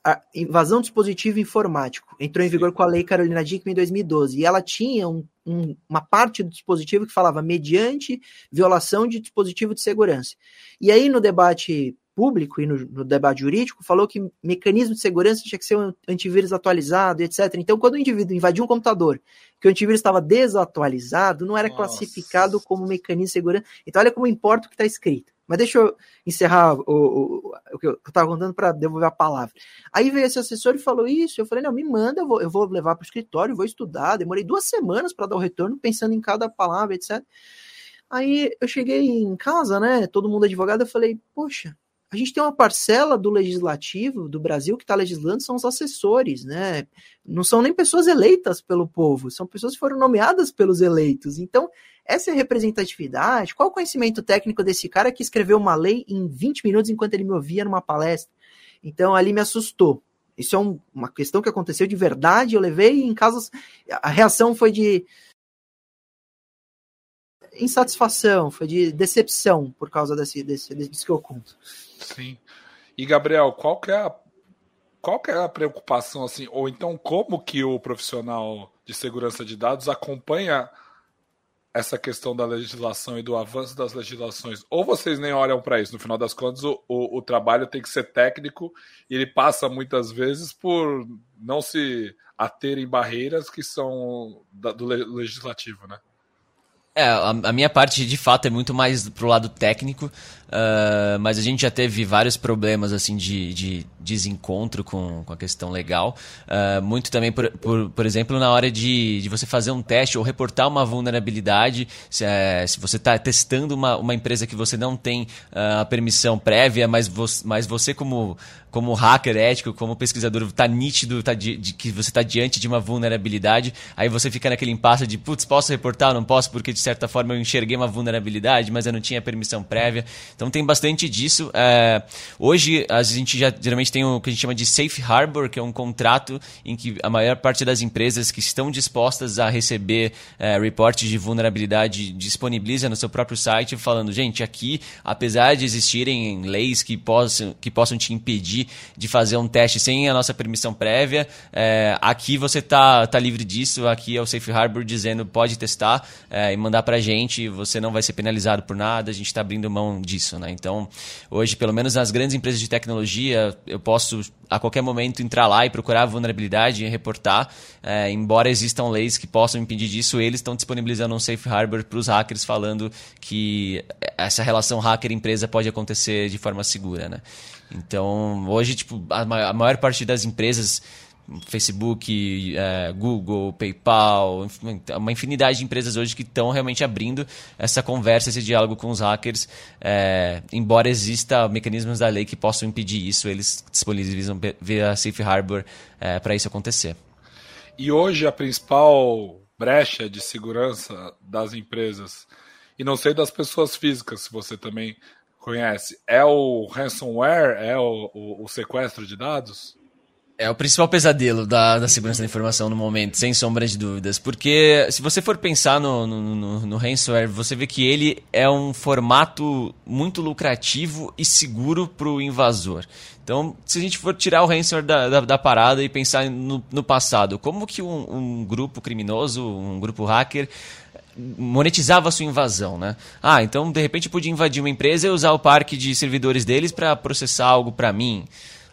a invasão do dispositivo informático. Entrou em vigor com a lei Carolina Dickman em 2012. E ela tinha um, um, uma parte do dispositivo que falava mediante violação de dispositivo de segurança. E aí, no debate público e no, no, debate jurídico, falou que mecanismo de segurança tinha que ser um antivírus atualizado, etc. Então, quando o indivíduo invadiu um computador, que o antivírus estava desatualizado, não era Nossa. classificado como mecanismo de segurança. Então, olha como importa o que está escrito. Mas deixa eu encerrar o, o, o que eu estava contando para devolver a palavra. Aí veio esse assessor e falou isso. Eu falei: não, me manda, eu vou, eu vou levar para o escritório, vou estudar. Demorei duas semanas para dar o retorno, pensando em cada palavra, etc. Aí eu cheguei em casa, né? Todo mundo advogado, eu falei: poxa, a gente tem uma parcela do legislativo do Brasil que está legislando, são os assessores, né? Não são nem pessoas eleitas pelo povo, são pessoas que foram nomeadas pelos eleitos. Então, essa é representatividade. Qual o conhecimento técnico desse cara que escreveu uma lei em 20 minutos enquanto ele me ouvia numa palestra? Então, ali me assustou. Isso é um, uma questão que aconteceu de verdade. Eu levei em casos. A reação foi de insatisfação, foi de decepção por causa desse, desse, desse que eu conto. Sim. E Gabriel, qual que é a qual que é a preocupação assim, ou então como que o profissional de segurança de dados acompanha essa questão da legislação e do avanço das legislações? Ou vocês nem olham para isso? No final das contas, o, o, o, trabalho tem que ser técnico e ele passa muitas vezes por não se ater em barreiras que são da, do legislativo, né? É, a, a, minha parte de fato é muito mais pro lado técnico, uh, mas a gente já teve vários problemas assim de, de desencontro com, com a questão legal. Uh, muito também, por, por, por exemplo, na hora de, de você fazer um teste ou reportar uma vulnerabilidade, se, é, se você está testando uma, uma empresa que você não tem uh, a permissão prévia, mas, vo, mas você como como hacker ético, como pesquisador, está nítido tá de, de, que você está diante de uma vulnerabilidade, aí você fica naquele impasse de, putz, posso reportar ou não posso, porque de certa forma eu enxerguei uma vulnerabilidade, mas eu não tinha permissão prévia. Então tem bastante disso. É, hoje a gente já geralmente tem o que a gente chama de Safe Harbor, que é um contrato em que a maior parte das empresas que estão dispostas a receber é, reportes de vulnerabilidade disponibiliza no seu próprio site, falando, gente, aqui, apesar de existirem leis que possam, que possam te impedir de fazer um teste sem a nossa permissão prévia. É, aqui você tá, tá livre disso, aqui é o Safe Harbor dizendo pode testar é, e mandar para a gente, você não vai ser penalizado por nada, a gente está abrindo mão disso. Né? Então, hoje, pelo menos nas grandes empresas de tecnologia, eu posso a qualquer momento entrar lá e procurar a vulnerabilidade e reportar. É, embora existam leis que possam impedir disso, eles estão disponibilizando um safe harbor para os hackers falando que essa relação hacker-empresa pode acontecer de forma segura. Né? Então, hoje, tipo, a maior parte das empresas Facebook, é, Google, PayPal, uma infinidade de empresas hoje que estão realmente abrindo essa conversa, esse diálogo com os hackers. É, embora exista mecanismos da lei que possam impedir isso, eles disponibilizam via Safe Harbor é, para isso acontecer. E hoje a principal brecha de segurança das empresas, e não sei das pessoas físicas, se você também conhece, é o ransomware, é o, o, o sequestro de dados? É o principal pesadelo da, da segurança da informação no momento, sem sombra de dúvidas. Porque se você for pensar no, no, no, no ransomware, você vê que ele é um formato muito lucrativo e seguro para o invasor. Então, se a gente for tirar o ransomware da, da, da parada e pensar no, no passado, como que um, um grupo criminoso, um grupo hacker, monetizava a sua invasão, né? Ah, então de repente podia invadir uma empresa e usar o parque de servidores deles para processar algo para mim.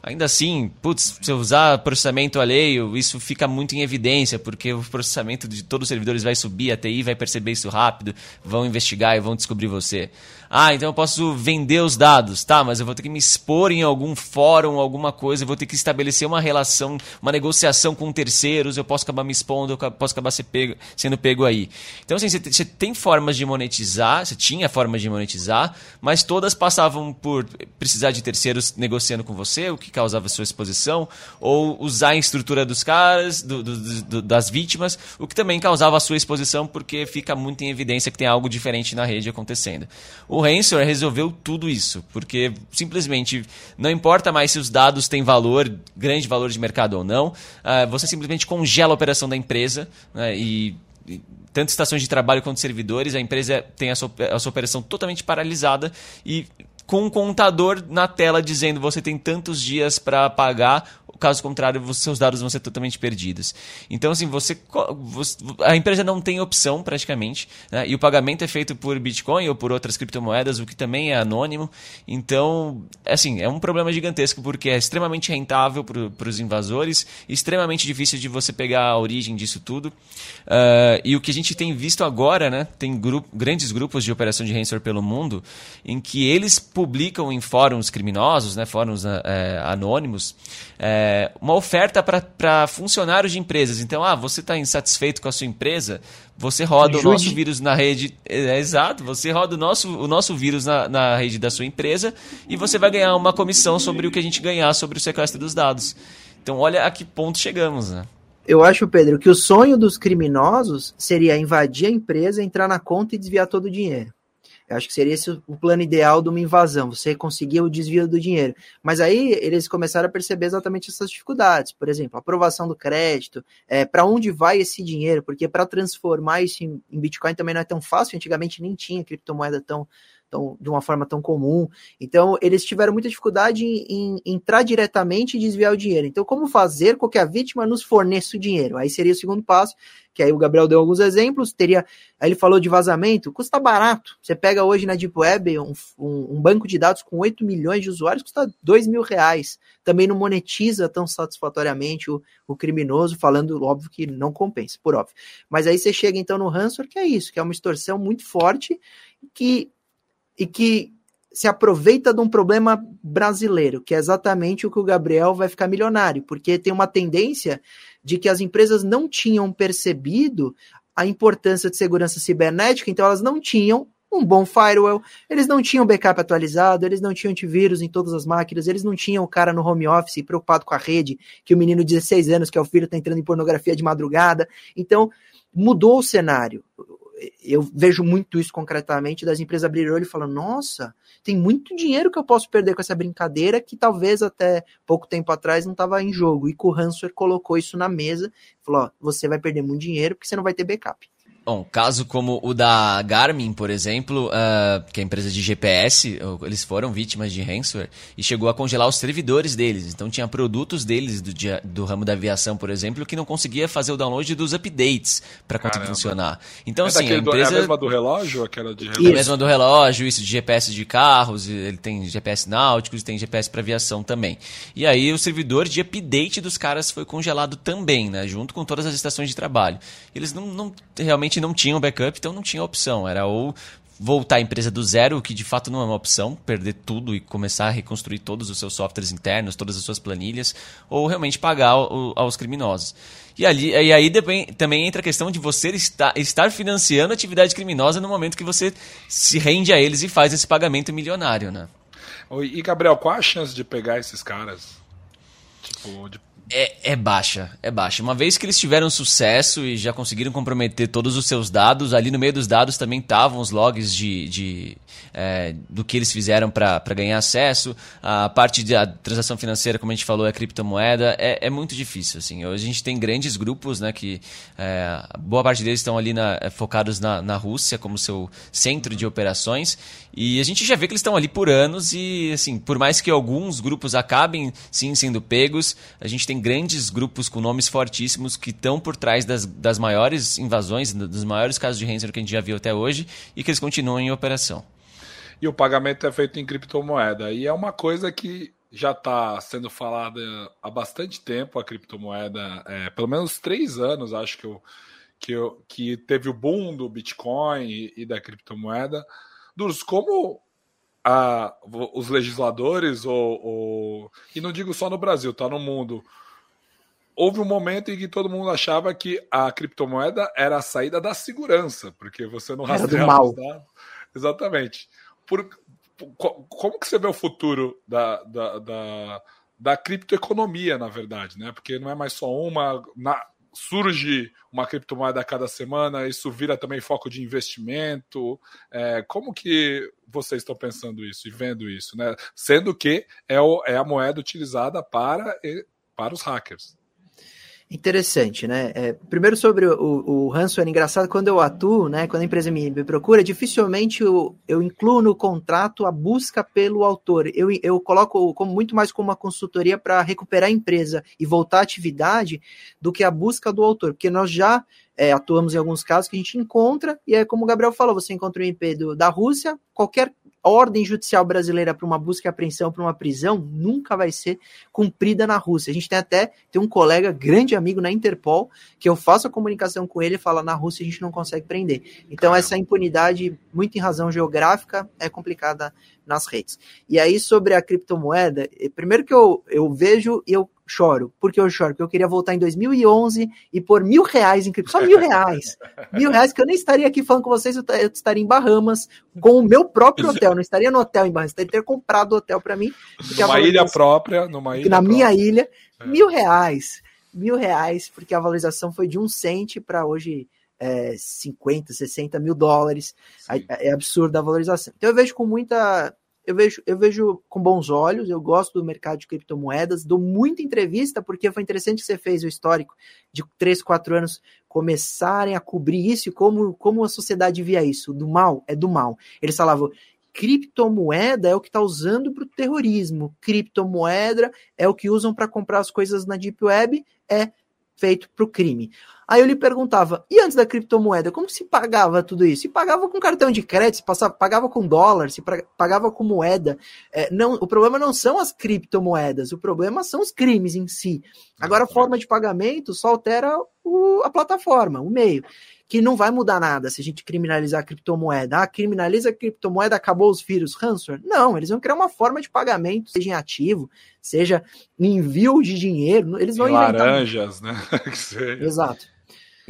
Ainda assim, putz, se eu usar processamento alheio, isso fica muito em evidência, porque o processamento de todos os servidores vai subir, a TI vai perceber isso rápido, vão investigar e vão descobrir você. Ah, então eu posso vender os dados, tá? Mas eu vou ter que me expor em algum fórum, alguma coisa, eu vou ter que estabelecer uma relação, uma negociação com terceiros, eu posso acabar me expondo, eu posso acabar pego, sendo pego aí. Então, assim, você tem formas de monetizar, você tinha formas de monetizar, mas todas passavam por precisar de terceiros negociando com você, o que que causava sua exposição, ou usar a estrutura dos caras, do, do, do, das vítimas, o que também causava a sua exposição, porque fica muito em evidência que tem algo diferente na rede acontecendo. O Ransomware resolveu tudo isso, porque simplesmente não importa mais se os dados têm valor, grande valor de mercado ou não, uh, você simplesmente congela a operação da empresa né, e tanto estações de trabalho quanto servidores, a empresa tem a sua, a sua operação totalmente paralisada e com um contador na tela dizendo você tem tantos dias para pagar Caso contrário, seus dados vão ser totalmente perdidos. Então, assim, você, você a empresa não tem opção praticamente, né? e o pagamento é feito por Bitcoin ou por outras criptomoedas, o que também é anônimo. Então, assim, é um problema gigantesco porque é extremamente rentável para os invasores, extremamente difícil de você pegar a origem disso tudo. Uh, e o que a gente tem visto agora, né? Tem grupo, grandes grupos de operação de ransomware pelo mundo em que eles publicam em fóruns criminosos, né? Fóruns uh, anônimos. Uh, é, uma oferta para funcionários de empresas. Então, ah, você está insatisfeito com a sua empresa, você roda Ajude. o nosso vírus na rede. É, é, exato, você roda o nosso, o nosso vírus na, na rede da sua empresa e você vai ganhar uma comissão sobre o que a gente ganhar sobre o sequestro dos dados. Então, olha a que ponto chegamos, né? Eu acho, Pedro, que o sonho dos criminosos seria invadir a empresa, entrar na conta e desviar todo o dinheiro. Eu acho que seria esse o plano ideal de uma invasão, você conseguir o desvio do dinheiro. Mas aí eles começaram a perceber exatamente essas dificuldades. Por exemplo, aprovação do crédito, é, para onde vai esse dinheiro? Porque para transformar isso em, em Bitcoin também não é tão fácil, antigamente nem tinha criptomoeda tão, tão, de uma forma tão comum. Então, eles tiveram muita dificuldade em, em, entrar diretamente e desviar o dinheiro. Então, como fazer com que a vítima nos forneça o dinheiro? Aí seria o segundo passo, que aí o Gabriel deu alguns exemplos. Teria, aí ele falou de vazamento, custa barato. Você pega hoje na Deep Web um, um, um banco de dados com 8 milhões de usuários, custa 2 mil reais. Também não monetiza tão satisfatoriamente o, o criminoso, falando, óbvio, que não compensa, por óbvio. Mas aí você chega então no ransomware, que é isso, que é uma extorsão muito forte, que e que se aproveita de um problema brasileiro, que é exatamente o que o Gabriel vai ficar milionário, porque tem uma tendência de que as empresas não tinham percebido a importância de segurança cibernética, então elas não tinham um bom firewall, eles não tinham backup atualizado, eles não tinham antivírus em todas as máquinas, eles não tinham o cara no home office preocupado com a rede, que o menino de 16 anos, que é o filho, está entrando em pornografia de madrugada. Então, mudou o cenário eu vejo muito isso concretamente das empresas abrirem olho e falando, nossa, tem muito dinheiro que eu posso perder com essa brincadeira que talvez até pouco tempo atrás não estava em jogo. E o Hanswer colocou isso na mesa, falou, você vai perder muito dinheiro porque você não vai ter backup. Bom, caso como o da Garmin, por exemplo, uh, que é a empresa de GPS, eles foram vítimas de ransomware e chegou a congelar os servidores deles. Então tinha produtos deles do, dia, do ramo da aviação, por exemplo, que não conseguia fazer o download dos updates para conseguir funcionar. Então, é assim, a empresa... É a mesma do relógio? Aquela de relógio? É a mesma do relógio, isso de GPS de carros, ele tem GPS náuticos, tem GPS para aviação também. E aí o servidor de update dos caras foi congelado também, né? Junto com todas as estações de trabalho. Eles não, não realmente não tinham backup, então não tinha opção. Era ou voltar a empresa do zero, o que de fato não é uma opção, perder tudo e começar a reconstruir todos os seus softwares internos, todas as suas planilhas, ou realmente pagar o, aos criminosos. E, ali, e aí também entra a questão de você estar, estar financiando atividade criminosa no momento que você se rende a eles e faz esse pagamento milionário, né? E Gabriel, qual a chance de pegar esses caras? Tipo, de é, é, baixa, é baixa. Uma vez que eles tiveram sucesso e já conseguiram comprometer todos os seus dados, ali no meio dos dados também estavam os logs de, de é, do que eles fizeram para ganhar acesso. A parte da transação financeira, como a gente falou, é criptomoeda. É, é muito difícil. Assim. Hoje a gente tem grandes grupos, né, que é, boa parte deles estão ali na, focados na, na Rússia como seu centro de operações. E a gente já vê que eles estão ali por anos e, assim, por mais que alguns grupos acabem, sim, sendo pegos, a gente tem grandes grupos com nomes fortíssimos que estão por trás das, das maiores invasões, dos maiores casos de ransomware que a gente já viu até hoje e que eles continuam em operação. E o pagamento é feito em criptomoeda. E é uma coisa que já está sendo falada há bastante tempo, a criptomoeda, é, pelo menos três anos, acho que, eu, que, eu, que teve o boom do Bitcoin e, e da criptomoeda. Duros, como a, os legisladores, ou, ou, e não digo só no Brasil, tá no mundo, houve um momento em que todo mundo achava que a criptomoeda era a saída da segurança, porque você não rastreava os dados. Exatamente. Por, como que você vê o futuro da, da, da, da criptoeconomia, na verdade, né? Porque não é mais só uma. Na, surge uma criptomoeda a cada semana, isso vira também foco de investimento. É, como que vocês estão pensando isso e vendo isso, né? Sendo que é, o, é a moeda utilizada para, para os hackers. Interessante, né? É, primeiro sobre o, o ransomware, engraçado, quando eu atuo, né, quando a empresa me, me procura, dificilmente eu, eu, incluo no contrato a busca pelo autor. Eu, eu coloco como, muito mais como uma consultoria para recuperar a empresa e voltar à atividade do que a busca do autor, porque nós já é, atuamos em alguns casos que a gente encontra, e é como o Gabriel falou, você encontra um IP do, da Rússia, qualquer ordem judicial brasileira para uma busca e apreensão, para uma prisão, nunca vai ser cumprida na Rússia. A gente tem até tem um colega, grande amigo na Interpol, que eu faço a comunicação com ele e fala na Rússia a gente não consegue prender. Então essa impunidade, muito em razão geográfica, é complicada nas redes. E aí sobre a criptomoeda, eh, primeiro que eu, eu vejo e eu choro. Por que eu choro? Porque eu queria voltar em 2011 e pôr mil reais em cripto. Só mil reais. mil reais que eu nem estaria aqui falando com vocês, eu estaria em Bahamas com o meu próprio hotel. Não estaria no hotel em Bahamas, estaria ter comprado o hotel para mim. Numa ilha própria, numa ilha Na própria. minha ilha, é. mil reais. Mil reais, porque a valorização foi de um cente para hoje é, 50, 60 mil dólares. É, é absurda a valorização. Então eu vejo com muita eu vejo, eu vejo com bons olhos, eu gosto do mercado de criptomoedas, dou muita entrevista, porque foi interessante que você fez o histórico de 3, 4 anos começarem a cobrir isso e como, como a sociedade via isso. Do mal é do mal. Eles falavam, criptomoeda é o que está usando para o terrorismo, criptomoeda é o que usam para comprar as coisas na Deep Web, é feito para o crime. Aí eu lhe perguntava, e antes da criptomoeda, como se pagava tudo isso? Se pagava com cartão de crédito, se passava, pagava com dólar, se pagava com moeda. É, não, o problema não são as criptomoedas, o problema são os crimes em si. Agora, a forma de pagamento só altera o, a plataforma, o meio que não vai mudar nada se a gente criminalizar a criptomoeda. Ah, criminaliza a criptomoeda, acabou os vírus ransomware? Não, eles vão criar uma forma de pagamento, seja em ativo, seja envio de dinheiro, eles vão inventar... Laranjas, né? Exato.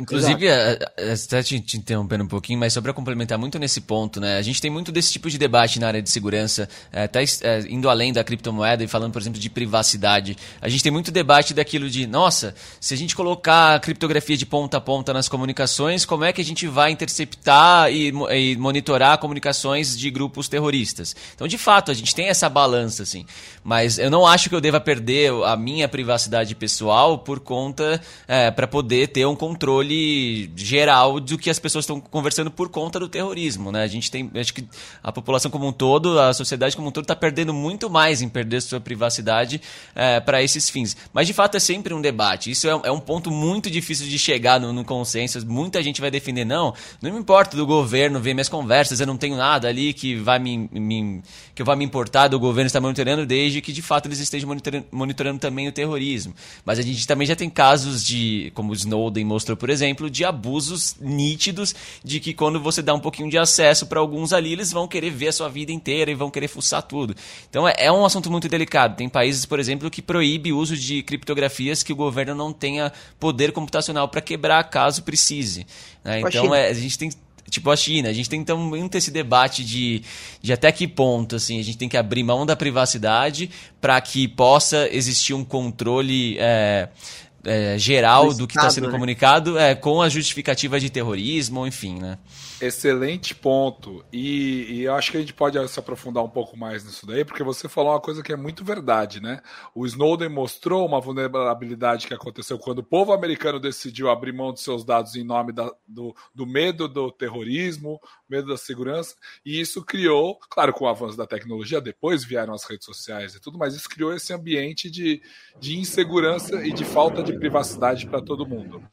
Inclusive, até te, te, interrompendo um pouquinho, mas só para complementar muito nesse ponto, né? A gente tem muito desse tipo de debate na área de segurança, é, tá é, indo além da criptomoeda e falando, por exemplo, de privacidade. A gente tem muito debate daquilo de, nossa, se a gente colocar a criptografia de ponta a ponta nas comunicações, como é que a gente vai interceptar e, e monitorar comunicações de grupos terroristas? Então, de fato, a gente tem essa balança, assim. Mas eu não acho que eu deva perder a minha privacidade pessoal por conta, é, para poder ter um controle controle geral do que as pessoas estão conversando por conta do terrorismo, né? A gente tem, acho que a população como um todo, a sociedade como um todo está perdendo muito mais em perder sua privacidade é, para esses fins. Mas de fato é sempre um debate. Isso é, é um ponto muito difícil de chegar no, no, consenso. Muita gente vai defender não, não me importa do governo ver minhas conversas, eu não tenho nada ali que vai me, me que eu vá me importar do governo estar monitorando, desde que de fato eles estejam monitorando, monitorando também o terrorismo. Mas a gente também já tem casos de, como o Snowden mostrou, por exemplo, de abusos nítidos de que quando você dá um pouquinho de acesso para alguns ali, eles vão querer ver a sua vida inteira e vão querer fuçar tudo. Então é, é um assunto muito delicado. Tem países, por exemplo, que proíbe o uso de criptografias que o governo não tenha poder computacional para quebrar caso precise. Né? Então é, a gente tem tipo a China. A gente tem então muito esse debate de, de até que ponto assim, a gente tem que abrir mão da privacidade para que possa existir um controle é, é, geral do, do que está sendo né? comunicado é, com a justificativa de terrorismo, enfim, né? Excelente ponto. E, e, eu acho que a gente pode se aprofundar um pouco mais nisso daí, porque você falou uma coisa que é muito verdade, né? O Snowden mostrou uma vulnerabilidade que aconteceu quando o povo americano decidiu abrir mão de seus dados em nome da, do, do medo do terrorismo, medo da segurança, e isso criou, claro, com o avanço da tecnologia, depois vieram as redes sociais e tudo, mas isso criou esse ambiente de, de insegurança e de falta de privacidade para todo mundo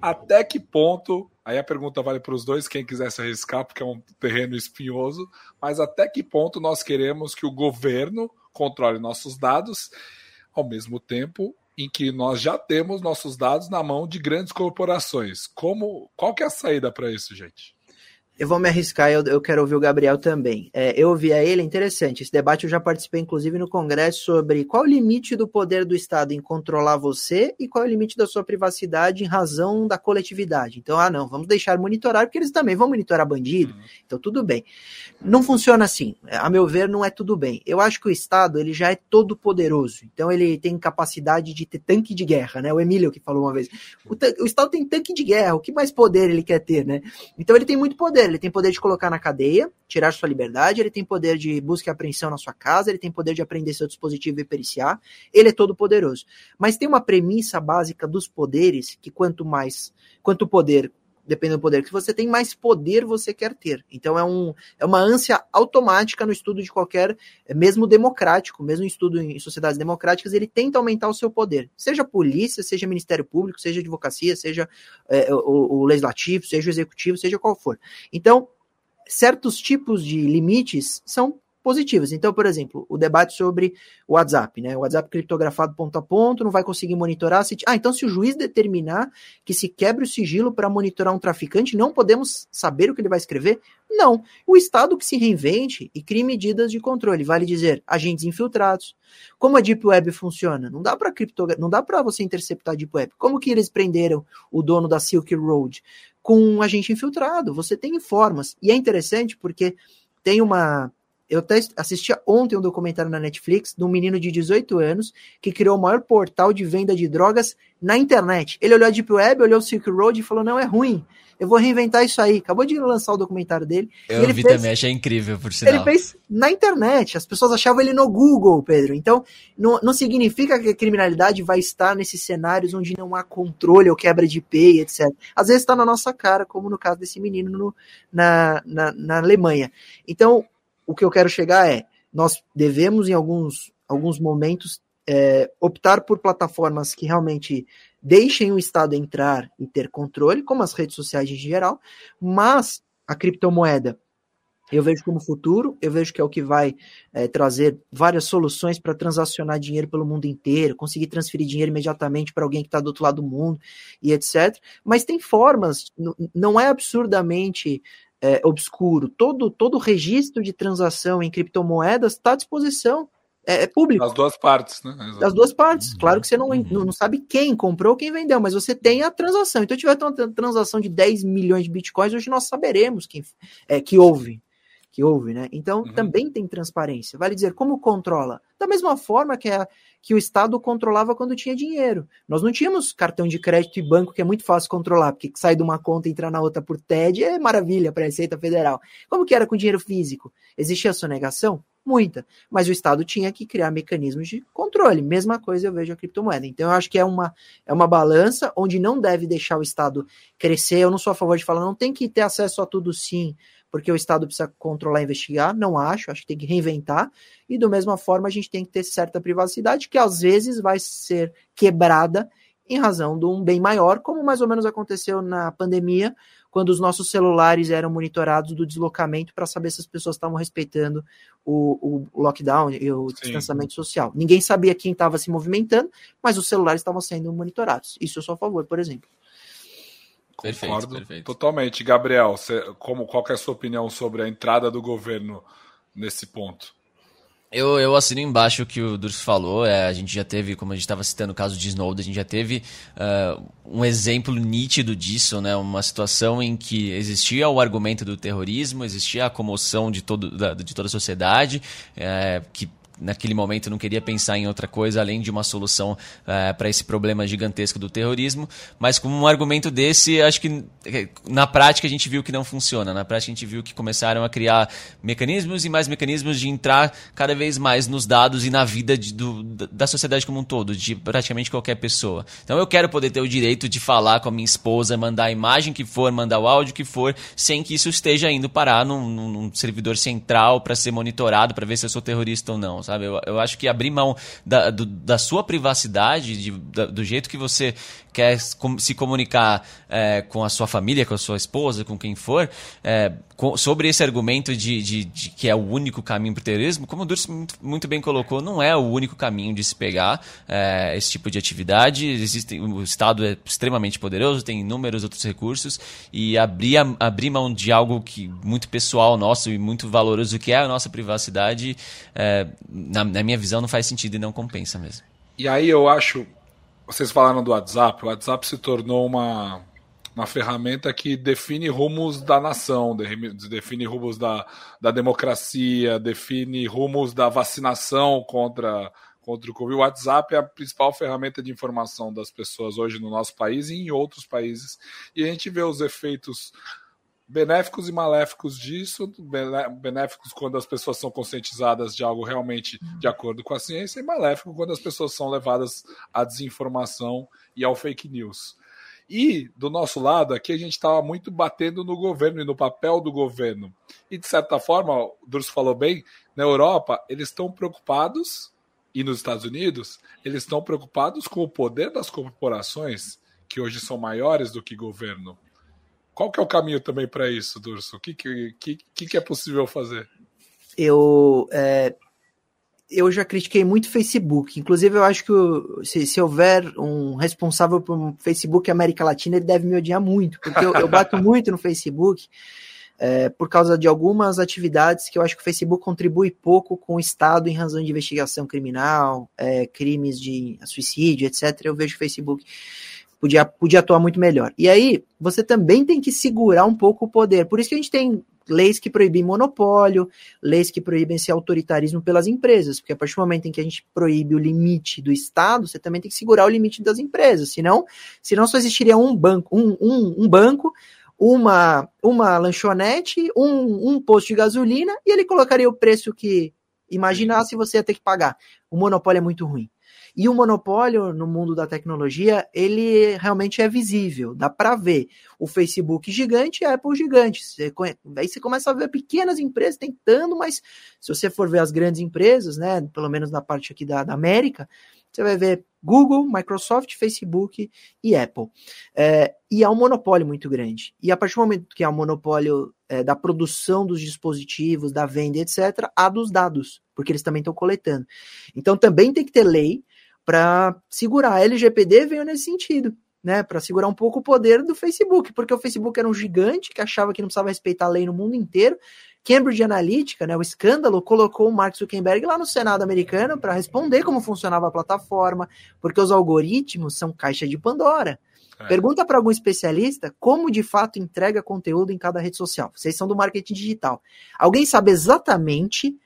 até que ponto, aí a pergunta vale para os dois, quem quiser se arriscar, porque é um terreno espinhoso, mas até que ponto nós queremos que o governo controle nossos dados, ao mesmo tempo em que nós já temos nossos dados na mão de grandes corporações. Como, qual que é a saída para isso, gente? Eu vou me arriscar, eu, eu quero ouvir o Gabriel também. É, eu ouvi a ele, é interessante. Esse debate eu já participei, inclusive, no Congresso sobre qual o limite do poder do Estado em controlar você e qual é o limite da sua privacidade em razão da coletividade. Então, ah, não, vamos deixar monitorar, porque eles também vão monitorar bandido. Uhum. Então, tudo bem. Não funciona assim. A meu ver, não é tudo bem. Eu acho que o Estado ele já é todo poderoso. Então, ele tem capacidade de ter tanque de guerra, né? O Emílio que falou uma vez. O, o Estado tem tanque de guerra. O que mais poder ele quer ter, né? Então, ele tem muito poder ele tem poder de colocar na cadeia, tirar sua liberdade, ele tem poder de busca e apreensão na sua casa, ele tem poder de aprender seu dispositivo e periciar, ele é todo poderoso. Mas tem uma premissa básica dos poderes que quanto mais, quanto poder dependendo do poder que você tem, mais poder você quer ter. Então é, um, é uma ânsia automática no estudo de qualquer, mesmo democrático, mesmo estudo em sociedades democráticas, ele tenta aumentar o seu poder. Seja polícia, seja Ministério Público, seja advocacia, seja é, o, o legislativo, seja o executivo, seja qual for. Então, certos tipos de limites são positivas. Então, por exemplo, o debate sobre o WhatsApp, né? O WhatsApp criptografado ponto a ponto, não vai conseguir monitorar. Se... Ah, então se o juiz determinar que se quebre o sigilo para monitorar um traficante, não podemos saber o que ele vai escrever? Não. O Estado que se reinvente e crie medidas de controle. Vale dizer, agentes infiltrados. Como a Deep Web funciona? Não dá para criptogra... não dá para você interceptar a Deep Web. Como que eles prenderam o dono da Silk Road? Com um agente infiltrado. Você tem formas. E é interessante porque tem uma eu até assisti ontem um documentário na Netflix de um menino de 18 anos que criou o maior portal de venda de drogas na internet. Ele olhou a Deep Web, olhou o Silk Road e falou: não, é ruim. Eu vou reinventar isso aí. Acabou de lançar o documentário dele. Eu vi fez, também, achei incrível, por sinal. Ele fez na internet. As pessoas achavam ele no Google, Pedro. Então, não, não significa que a criminalidade vai estar nesses cenários onde não há controle ou quebra de IP, etc. Às vezes está na nossa cara, como no caso desse menino no, na, na, na Alemanha. Então, o que eu quero chegar é, nós devemos em alguns, alguns momentos é, optar por plataformas que realmente deixem o Estado entrar e ter controle, como as redes sociais em geral, mas a criptomoeda eu vejo como futuro, eu vejo que é o que vai é, trazer várias soluções para transacionar dinheiro pelo mundo inteiro, conseguir transferir dinheiro imediatamente para alguém que está do outro lado do mundo e etc. Mas tem formas, não é absurdamente é, obscuro, todo todo registro de transação em criptomoedas está à disposição. É, é, público. Das duas partes, né? Exatamente. Das duas partes. Claro que você não, não sabe quem comprou, quem vendeu, mas você tem a transação. Então, tiver uma transação de 10 milhões de bitcoins, hoje nós saberemos quem, é, que houve. Que houve, né? Então, uhum. também tem transparência. Vale dizer, como controla? Da mesma forma que a, que o Estado controlava quando tinha dinheiro. Nós não tínhamos cartão de crédito e banco, que é muito fácil controlar, porque sai de uma conta e entrar na outra por TED é maravilha para a Receita Federal. Como que era com dinheiro físico? Existia sonegação? Muita. Mas o Estado tinha que criar mecanismos de controle. Mesma coisa eu vejo a criptomoeda. Então eu acho que é uma, é uma balança onde não deve deixar o Estado crescer. Eu não sou a favor de falar, não tem que ter acesso a tudo sim porque o Estado precisa controlar e investigar, não acho, acho que tem que reinventar, e da mesma forma a gente tem que ter certa privacidade, que às vezes vai ser quebrada em razão de um bem maior, como mais ou menos aconteceu na pandemia, quando os nossos celulares eram monitorados do deslocamento para saber se as pessoas estavam respeitando o, o lockdown e o Sim. distanciamento social. Ninguém sabia quem estava se movimentando, mas os celulares estavam sendo monitorados. Isso eu sou a favor, por exemplo. Perfeito, Concordo perfeito. totalmente. Gabriel, você, como, qual é a sua opinião sobre a entrada do governo nesse ponto? Eu, eu assino embaixo o que o Durso falou. É, a gente já teve, como a gente estava citando o caso de Snowden, a gente já teve uh, um exemplo nítido disso, né? Uma situação em que existia o argumento do terrorismo, existia a comoção de, todo, da, de toda a sociedade, é, que naquele momento não queria pensar em outra coisa além de uma solução é, para esse problema gigantesco do terrorismo, mas com um argumento desse, acho que é, na prática a gente viu que não funciona. Na prática a gente viu que começaram a criar mecanismos e mais mecanismos de entrar cada vez mais nos dados e na vida de, do, da sociedade como um todo, de praticamente qualquer pessoa. Então eu quero poder ter o direito de falar com a minha esposa, mandar a imagem que for, mandar o áudio que for, sem que isso esteja indo parar num, num servidor central para ser monitorado para ver se eu sou terrorista ou não sabe? Eu, eu acho que abrir mão da, do, da sua privacidade, de, da, do jeito que você quer se comunicar é, com a sua família, com a sua esposa, com quem for, é, sobre esse argumento de, de, de, que é o único caminho para o terrorismo, como o Durso muito, muito bem colocou, não é o único caminho. de se pegar é, esse tipo de atividade. Existem, o Estado é extremamente poderoso, tem inúmeros outros recursos e abrir, abrir mão de algo que muito pessoal nosso e muito valoroso que é a nossa privacidade, é, na, na minha visão, não faz sentido e não compensa mesmo. E aí eu acho, vocês falaram do WhatsApp, o WhatsApp se tornou uma uma ferramenta que define rumos da nação, define rumos da, da democracia, define rumos da vacinação contra, contra o Covid. O WhatsApp é a principal ferramenta de informação das pessoas hoje no nosso país e em outros países. E a gente vê os efeitos benéficos e maléficos disso, benéficos quando as pessoas são conscientizadas de algo realmente de acordo com a ciência, e maléfico quando as pessoas são levadas à desinformação e ao fake news. E do nosso lado aqui a gente estava muito batendo no governo e no papel do governo. E de certa forma, o Durso falou bem, na Europa eles estão preocupados e nos Estados Unidos eles estão preocupados com o poder das corporações que hoje são maiores do que governo. Qual que é o caminho também para isso, Durso? O que, que, que, que é possível fazer? Eu é, eu já critiquei muito o Facebook. Inclusive, eu acho que se, se, houver um responsável por Facebook América Latina, ele deve me odiar muito, porque eu, eu bato muito no Facebook é, por causa de algumas atividades que eu acho que o Facebook contribui pouco com o Estado em razão de investigação criminal, é, crimes de suicídio, etc. Eu vejo o Facebook podia, podia atuar muito melhor. E aí, você também tem que segurar um pouco o poder. Por isso que a gente tem leis que proíbem monopólio, leis que proíbem esse autoritarismo pelas empresas, porque a partir do momento em que a gente proíbe o limite do Estado, você também tem que segurar o limite das empresas, senão, senão só existiria um banco, um, um, um banco, uma, uma lanchonete, um, um posto de gasolina, e ele colocaria o preço que imaginasse você ia ter que pagar. O monopólio é muito ruim. E o monopólio no mundo da tecnologia, ele realmente é visível, dá para ver. O Facebook gigante e a Apple gigante. Você, aí você começa a ver pequenas empresas tentando, mas se você for ver as grandes empresas, né, pelo menos na parte aqui da, da América, você vai ver Google, Microsoft, Facebook e Apple. É, e há um monopólio muito grande. E a partir do momento que há um monopólio é, da produção dos dispositivos, da venda, etc., há dos dados, porque eles também estão coletando. Então também tem que ter lei para segurar. A LGPD veio nesse sentido, né? Para segurar um pouco o poder do Facebook, porque o Facebook era um gigante que achava que não precisava respeitar a lei no mundo inteiro. Cambridge Analytica, né, o escândalo, colocou o Mark Zuckerberg lá no Senado americano para responder como funcionava a plataforma, porque os algoritmos são caixa de Pandora. É. Pergunta para algum especialista como de fato entrega conteúdo em cada rede social. Vocês são do marketing digital. Alguém sabe exatamente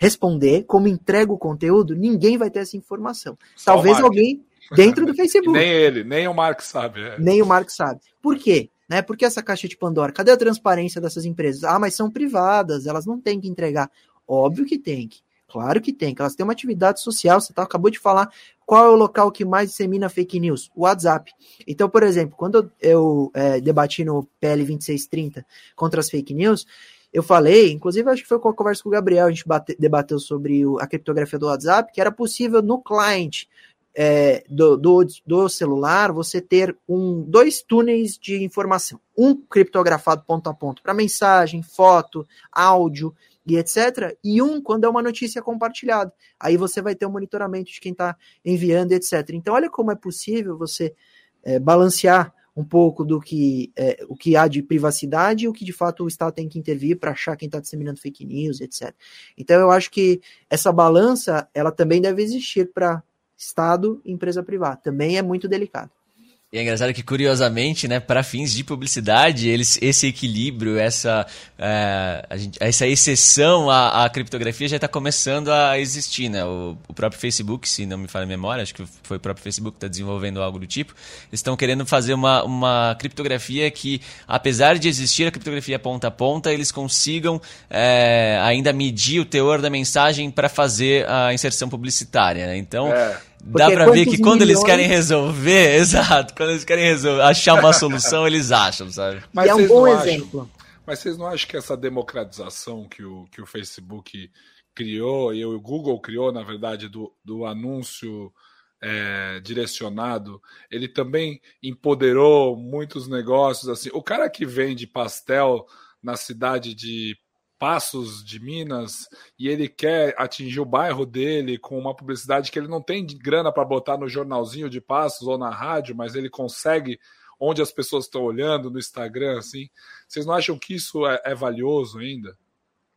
responder como entrega o conteúdo, ninguém vai ter essa informação. Só Talvez alguém dentro do Facebook. nem ele, nem o Mark sabe. É. Nem o Mark sabe. Por quê? Né? Por que essa caixa de Pandora? Cadê a transparência dessas empresas? Ah, mas são privadas, elas não têm que entregar. Óbvio que tem que. Claro que tem, que elas têm uma atividade social. Você tá, acabou de falar qual é o local que mais dissemina fake news? O WhatsApp. Então, por exemplo, quando eu é, debati no PL 2630 contra as fake news, eu falei, inclusive acho que foi com a conversa com o Gabriel, a gente bate, debateu sobre o, a criptografia do WhatsApp, que era possível no client é, do, do, do, celular você ter um, dois túneis de informação. Um criptografado ponto a ponto para mensagem, foto, áudio e etc. E um quando é uma notícia compartilhada. Aí você vai ter o um monitoramento de quem está enviando, etc. Então, olha como é possível você é, balancear um pouco do que é, o que há de privacidade e o que de fato o Estado tem que intervir para achar quem está disseminando fake news, etc. Então eu acho que essa balança ela também deve existir para Estado e empresa privada. Também é muito delicado. E é engraçado que, curiosamente, né, para fins de publicidade, eles, esse equilíbrio, essa, é, gente, essa exceção à, à, criptografia já está começando a existir. Né? O, o, próprio Facebook, se não me falha a memória, acho que foi o próprio Facebook que está desenvolvendo algo do tipo, eles estão querendo fazer uma, uma criptografia que, apesar de existir a criptografia ponta a ponta, eles consigam é, ainda medir o teor da mensagem para fazer a inserção publicitária. Né? Então. É Dá pra ver que quando milhões... eles querem resolver, exato, quando eles querem resolver, achar uma solução, eles acham, sabe? Mas é um bom exemplo. Acham, mas vocês não acham que essa democratização que o, que o Facebook criou, e o Google criou, na verdade, do, do anúncio é, direcionado, ele também empoderou muitos negócios, assim, o cara que vende pastel na cidade de Passos de Minas e ele quer atingir o bairro dele com uma publicidade que ele não tem grana para botar no jornalzinho de Passos ou na rádio, mas ele consegue onde as pessoas estão olhando no Instagram, assim. Vocês não acham que isso é, é valioso ainda?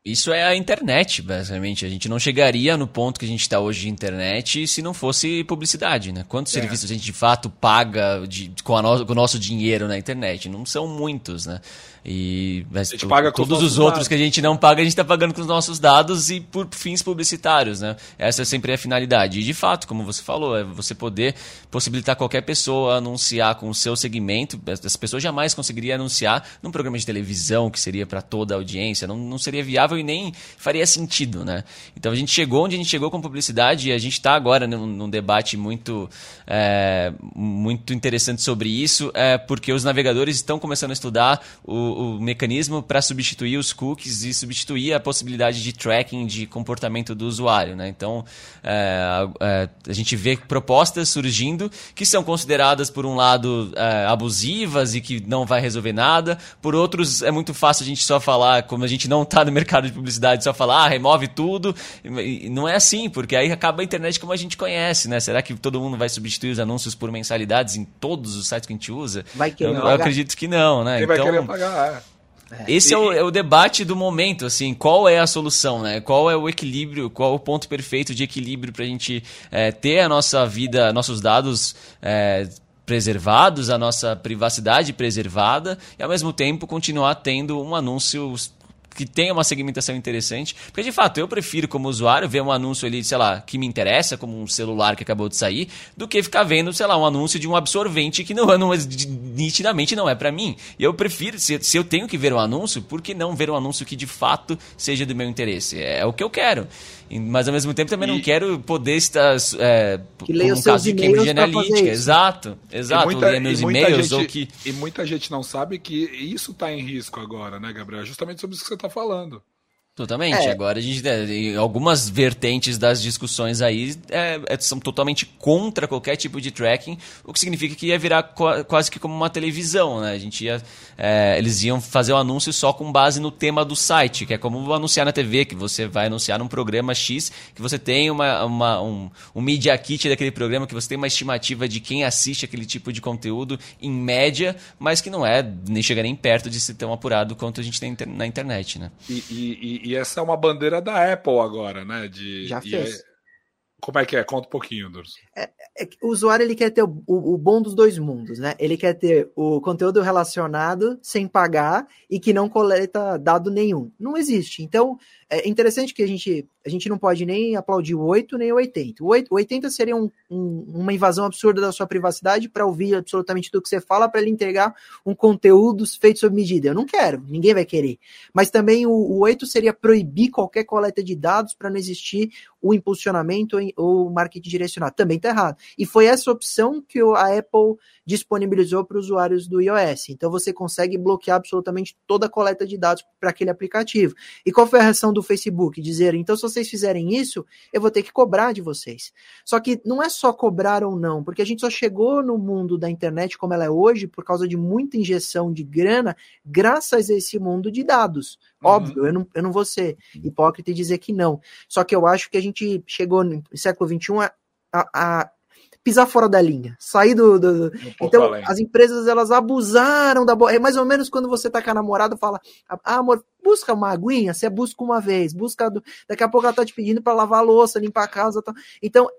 Isso é a internet, basicamente. A gente não chegaria no ponto que a gente está hoje de internet se não fosse publicidade, né? Quantos é. serviços a gente de fato paga de, com, no, com, o nosso dinheiro na internet? Não são muitos, né? E mas, a gente paga todos os, os outros dados. que a gente não paga, a gente está pagando com os nossos dados e por fins publicitários, né? Essa é sempre a finalidade. E de fato, como você falou, é você poder possibilitar qualquer pessoa anunciar com o seu segmento. As pessoas jamais conseguiriam anunciar num programa de televisão que seria para toda a audiência. Não, não seria viável e nem faria sentido, né? Então a gente chegou onde a gente chegou com publicidade e a gente está agora num, num, debate muito, é, muito interessante sobre isso, é, porque os navegadores estão começando a estudar o o, mecanismo para substituir os cookies e substituir a possibilidade de tracking de comportamento do usuário. Né? Então, é, é, a gente vê propostas surgindo que são consideradas, por um lado, é, abusivas e que não vai resolver nada. Por outros, é muito fácil a gente só falar, como a gente não está no mercado de publicidade, só falar, ah, remove tudo. E não é assim, porque aí acaba a internet como a gente conhece. Né? Será que todo mundo vai substituir os anúncios por mensalidades em todos os sites que a gente usa? Vai eu, eu acredito que não, né? Quem então, vai querer pagar? É. Esse é o, é o, debate do momento, assim, qual é a solução, né? Qual é o equilíbrio, qual é o ponto perfeito de equilíbrio para a gente é, ter a nossa vida, nossos dados é, preservados, a nossa privacidade preservada e ao mesmo tempo continuar tendo um anúncio que tenha uma segmentação interessante. Porque, de fato, eu prefiro, como usuário, ver um anúncio ali, sei lá, que me interessa, como um celular que acabou de sair, do que ficar vendo, sei lá, um anúncio de um absorvente que não, não nitidamente não é para mim. E eu prefiro, se, se eu tenho que ver um anúncio, por que não ver um anúncio que de fato seja do meu interesse? É, é o que eu quero. Mas ao mesmo tempo também e... não quero poder estar. É, que leia um caso de Cambridge Analytica. Exato, exato. Muita, meus e-mails. Gente, ou que... E muita gente não sabe que isso está em risco agora, né, Gabriel? Justamente sobre isso que você está falando. Totalmente. É. Agora a gente né, algumas vertentes das discussões aí é, é, são totalmente contra qualquer tipo de tracking, o que significa que ia virar quase que como uma televisão, né? A gente ia, é, eles iam fazer o um anúncio só com base no tema do site, que é como anunciar na TV, que você vai anunciar num programa X, que você tem uma, uma um, um media kit daquele programa, que você tem uma estimativa de quem assiste aquele tipo de conteúdo em média, mas que não é nem chega nem perto de ser tão apurado quanto a gente tem na internet, né? e, e e essa é uma bandeira da Apple agora, né? De, Já fez. É... Como é que é? Conta um pouquinho, Durso. É, é, o usuário ele quer ter o, o, o, bom dos dois mundos, né? Ele quer ter o conteúdo relacionado sem pagar e que não coleta dado nenhum. Não existe. Então, é interessante que a gente, a gente não pode nem aplaudir o 8 nem o 80. O, 8, o 80 seria um, um, uma invasão absurda da sua privacidade para ouvir absolutamente tudo que você fala, para ele entregar um conteúdo feito sob medida. Eu não quero, ninguém vai querer. Mas também o, o 8 seria proibir qualquer coleta de dados para não existir o impulsionamento ou marketing direcionado. Também está errado. E foi essa opção que a Apple disponibilizou para os usuários do iOS. Então você consegue bloquear absolutamente toda a coleta de dados para aquele aplicativo. E qual foi a reação do Facebook? Dizer, então se vocês fizerem isso, eu vou ter que cobrar de vocês. Só que não é só cobrar ou não, porque a gente só chegou no mundo da internet como ela é hoje por causa de muita injeção de grana, graças a esse mundo de dados. Uhum. Óbvio, eu não, eu não vou ser hipócrita e dizer que não. Só que eu acho que a gente chegou no século XXI a, a, a pisar fora da linha, sair do. do... Um então, além. as empresas elas abusaram da. É mais ou menos quando você tá com a namorada fala: Ah, amor, busca uma aguinha, você busca uma vez, busca. Do... Daqui a pouco ela tá te pedindo para lavar a louça, limpar a casa. Tá... Então,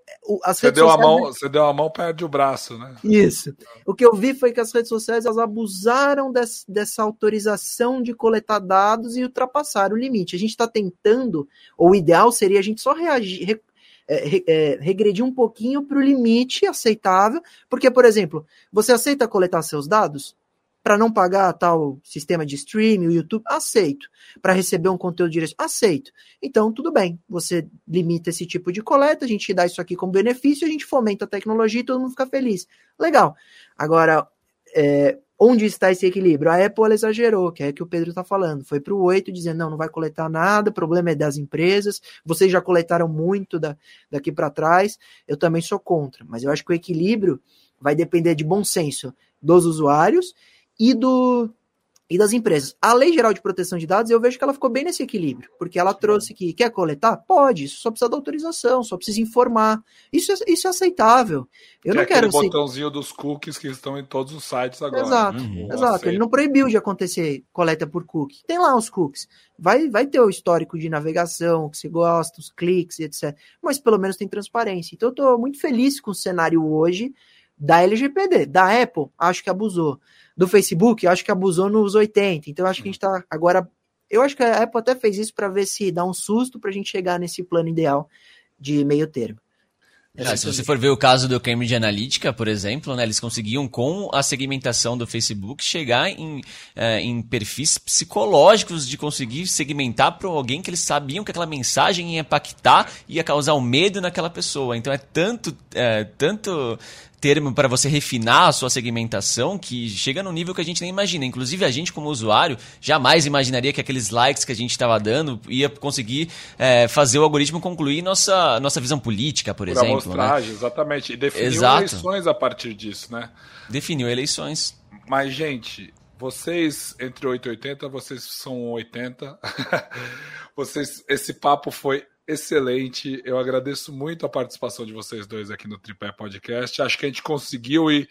as você redes deu sociais. A mão, você deu a mão, perde o braço, né? Isso. O que eu vi foi que as redes sociais elas abusaram dessa, dessa autorização de coletar dados e ultrapassaram o limite. A gente está tentando, ou o ideal seria a gente só reagir é, é, regredir um pouquinho para o limite aceitável, porque, por exemplo, você aceita coletar seus dados para não pagar tal sistema de streaming, o YouTube? Aceito. Para receber um conteúdo direto? Aceito. Então, tudo bem. Você limita esse tipo de coleta, a gente dá isso aqui como benefício, a gente fomenta a tecnologia e todo mundo fica feliz. Legal. Agora, é, Onde está esse equilíbrio? A Apple exagerou, que é o que o Pedro está falando. Foi para o 8 dizendo, não, não vai coletar nada, o problema é das empresas, vocês já coletaram muito da, daqui para trás, eu também sou contra. Mas eu acho que o equilíbrio vai depender de bom senso dos usuários e do, e das empresas. A Lei Geral de Proteção de Dados, eu vejo que ela ficou bem nesse equilíbrio, porque ela trouxe que quer coletar? Pode, isso só precisa da autorização, só precisa informar. Isso, é, isso é aceitável. Eu que não é quero. Aquele botãozinho dos cookies que estão em todos os sites agora. Exato, uhum. exato. Ele não proibiu de acontecer coleta por cookie. Tem lá os cookies. Vai, vai ter o histórico de navegação, que você gosta, os cliques e etc. Mas pelo menos tem transparência. Então eu estou muito feliz com o cenário hoje da LGPD. Da Apple, acho que abusou do Facebook, acho que abusou nos 80. Então, acho que a gente está agora. Eu acho que a Apple até fez isso para ver se dá um susto para a gente chegar nesse plano ideal de meio termo. É, se você for ver o caso do Cambridge Analytica, por exemplo, né, eles conseguiam, com a segmentação do Facebook, chegar em, é, em perfis psicológicos de conseguir segmentar para alguém que eles sabiam que aquela mensagem ia impactar, ia causar um medo naquela pessoa. Então é tanto, é, tanto termo para você refinar a sua segmentação que chega num nível que a gente nem imagina. Inclusive, a gente, como usuário, jamais imaginaria que aqueles likes que a gente estava dando ia conseguir é, fazer o algoritmo concluir nossa, nossa visão política, por, por exemplo. Amostragem, né? exatamente. E definiu Exato. eleições a partir disso, né? Definiu eleições. Mas, gente, vocês, entre 8 e 80, vocês são 80. vocês, esse papo foi excelente. Eu agradeço muito a participação de vocês dois aqui no Tripé Podcast. Acho que a gente conseguiu ir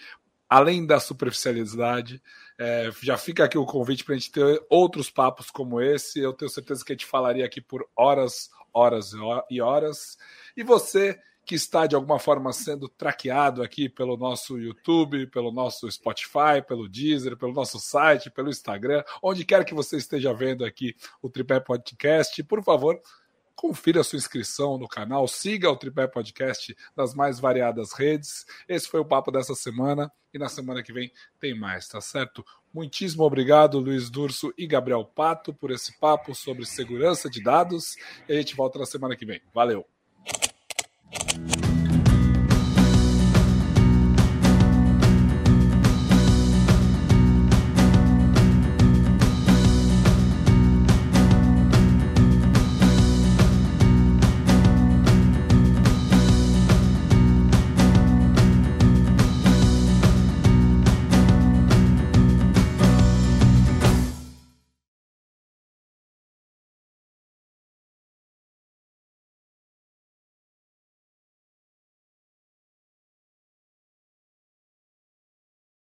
além da superficialidade. É, já fica aqui o convite para a gente ter outros papos como esse. Eu tenho certeza que a gente falaria aqui por horas, horas e horas. E você que está de alguma forma sendo traqueado aqui pelo nosso YouTube, pelo nosso Spotify, pelo Deezer, pelo nosso site, pelo Instagram, onde quer que você esteja vendo aqui o Tripé Podcast, por favor, confira a sua inscrição no canal, siga o Tripé Podcast nas mais variadas redes. Esse foi o papo dessa semana e na semana que vem tem mais, tá certo? Muitíssimo obrigado, Luiz Durso e Gabriel Pato, por esse papo sobre segurança de dados. E a gente volta na semana que vem. Valeu!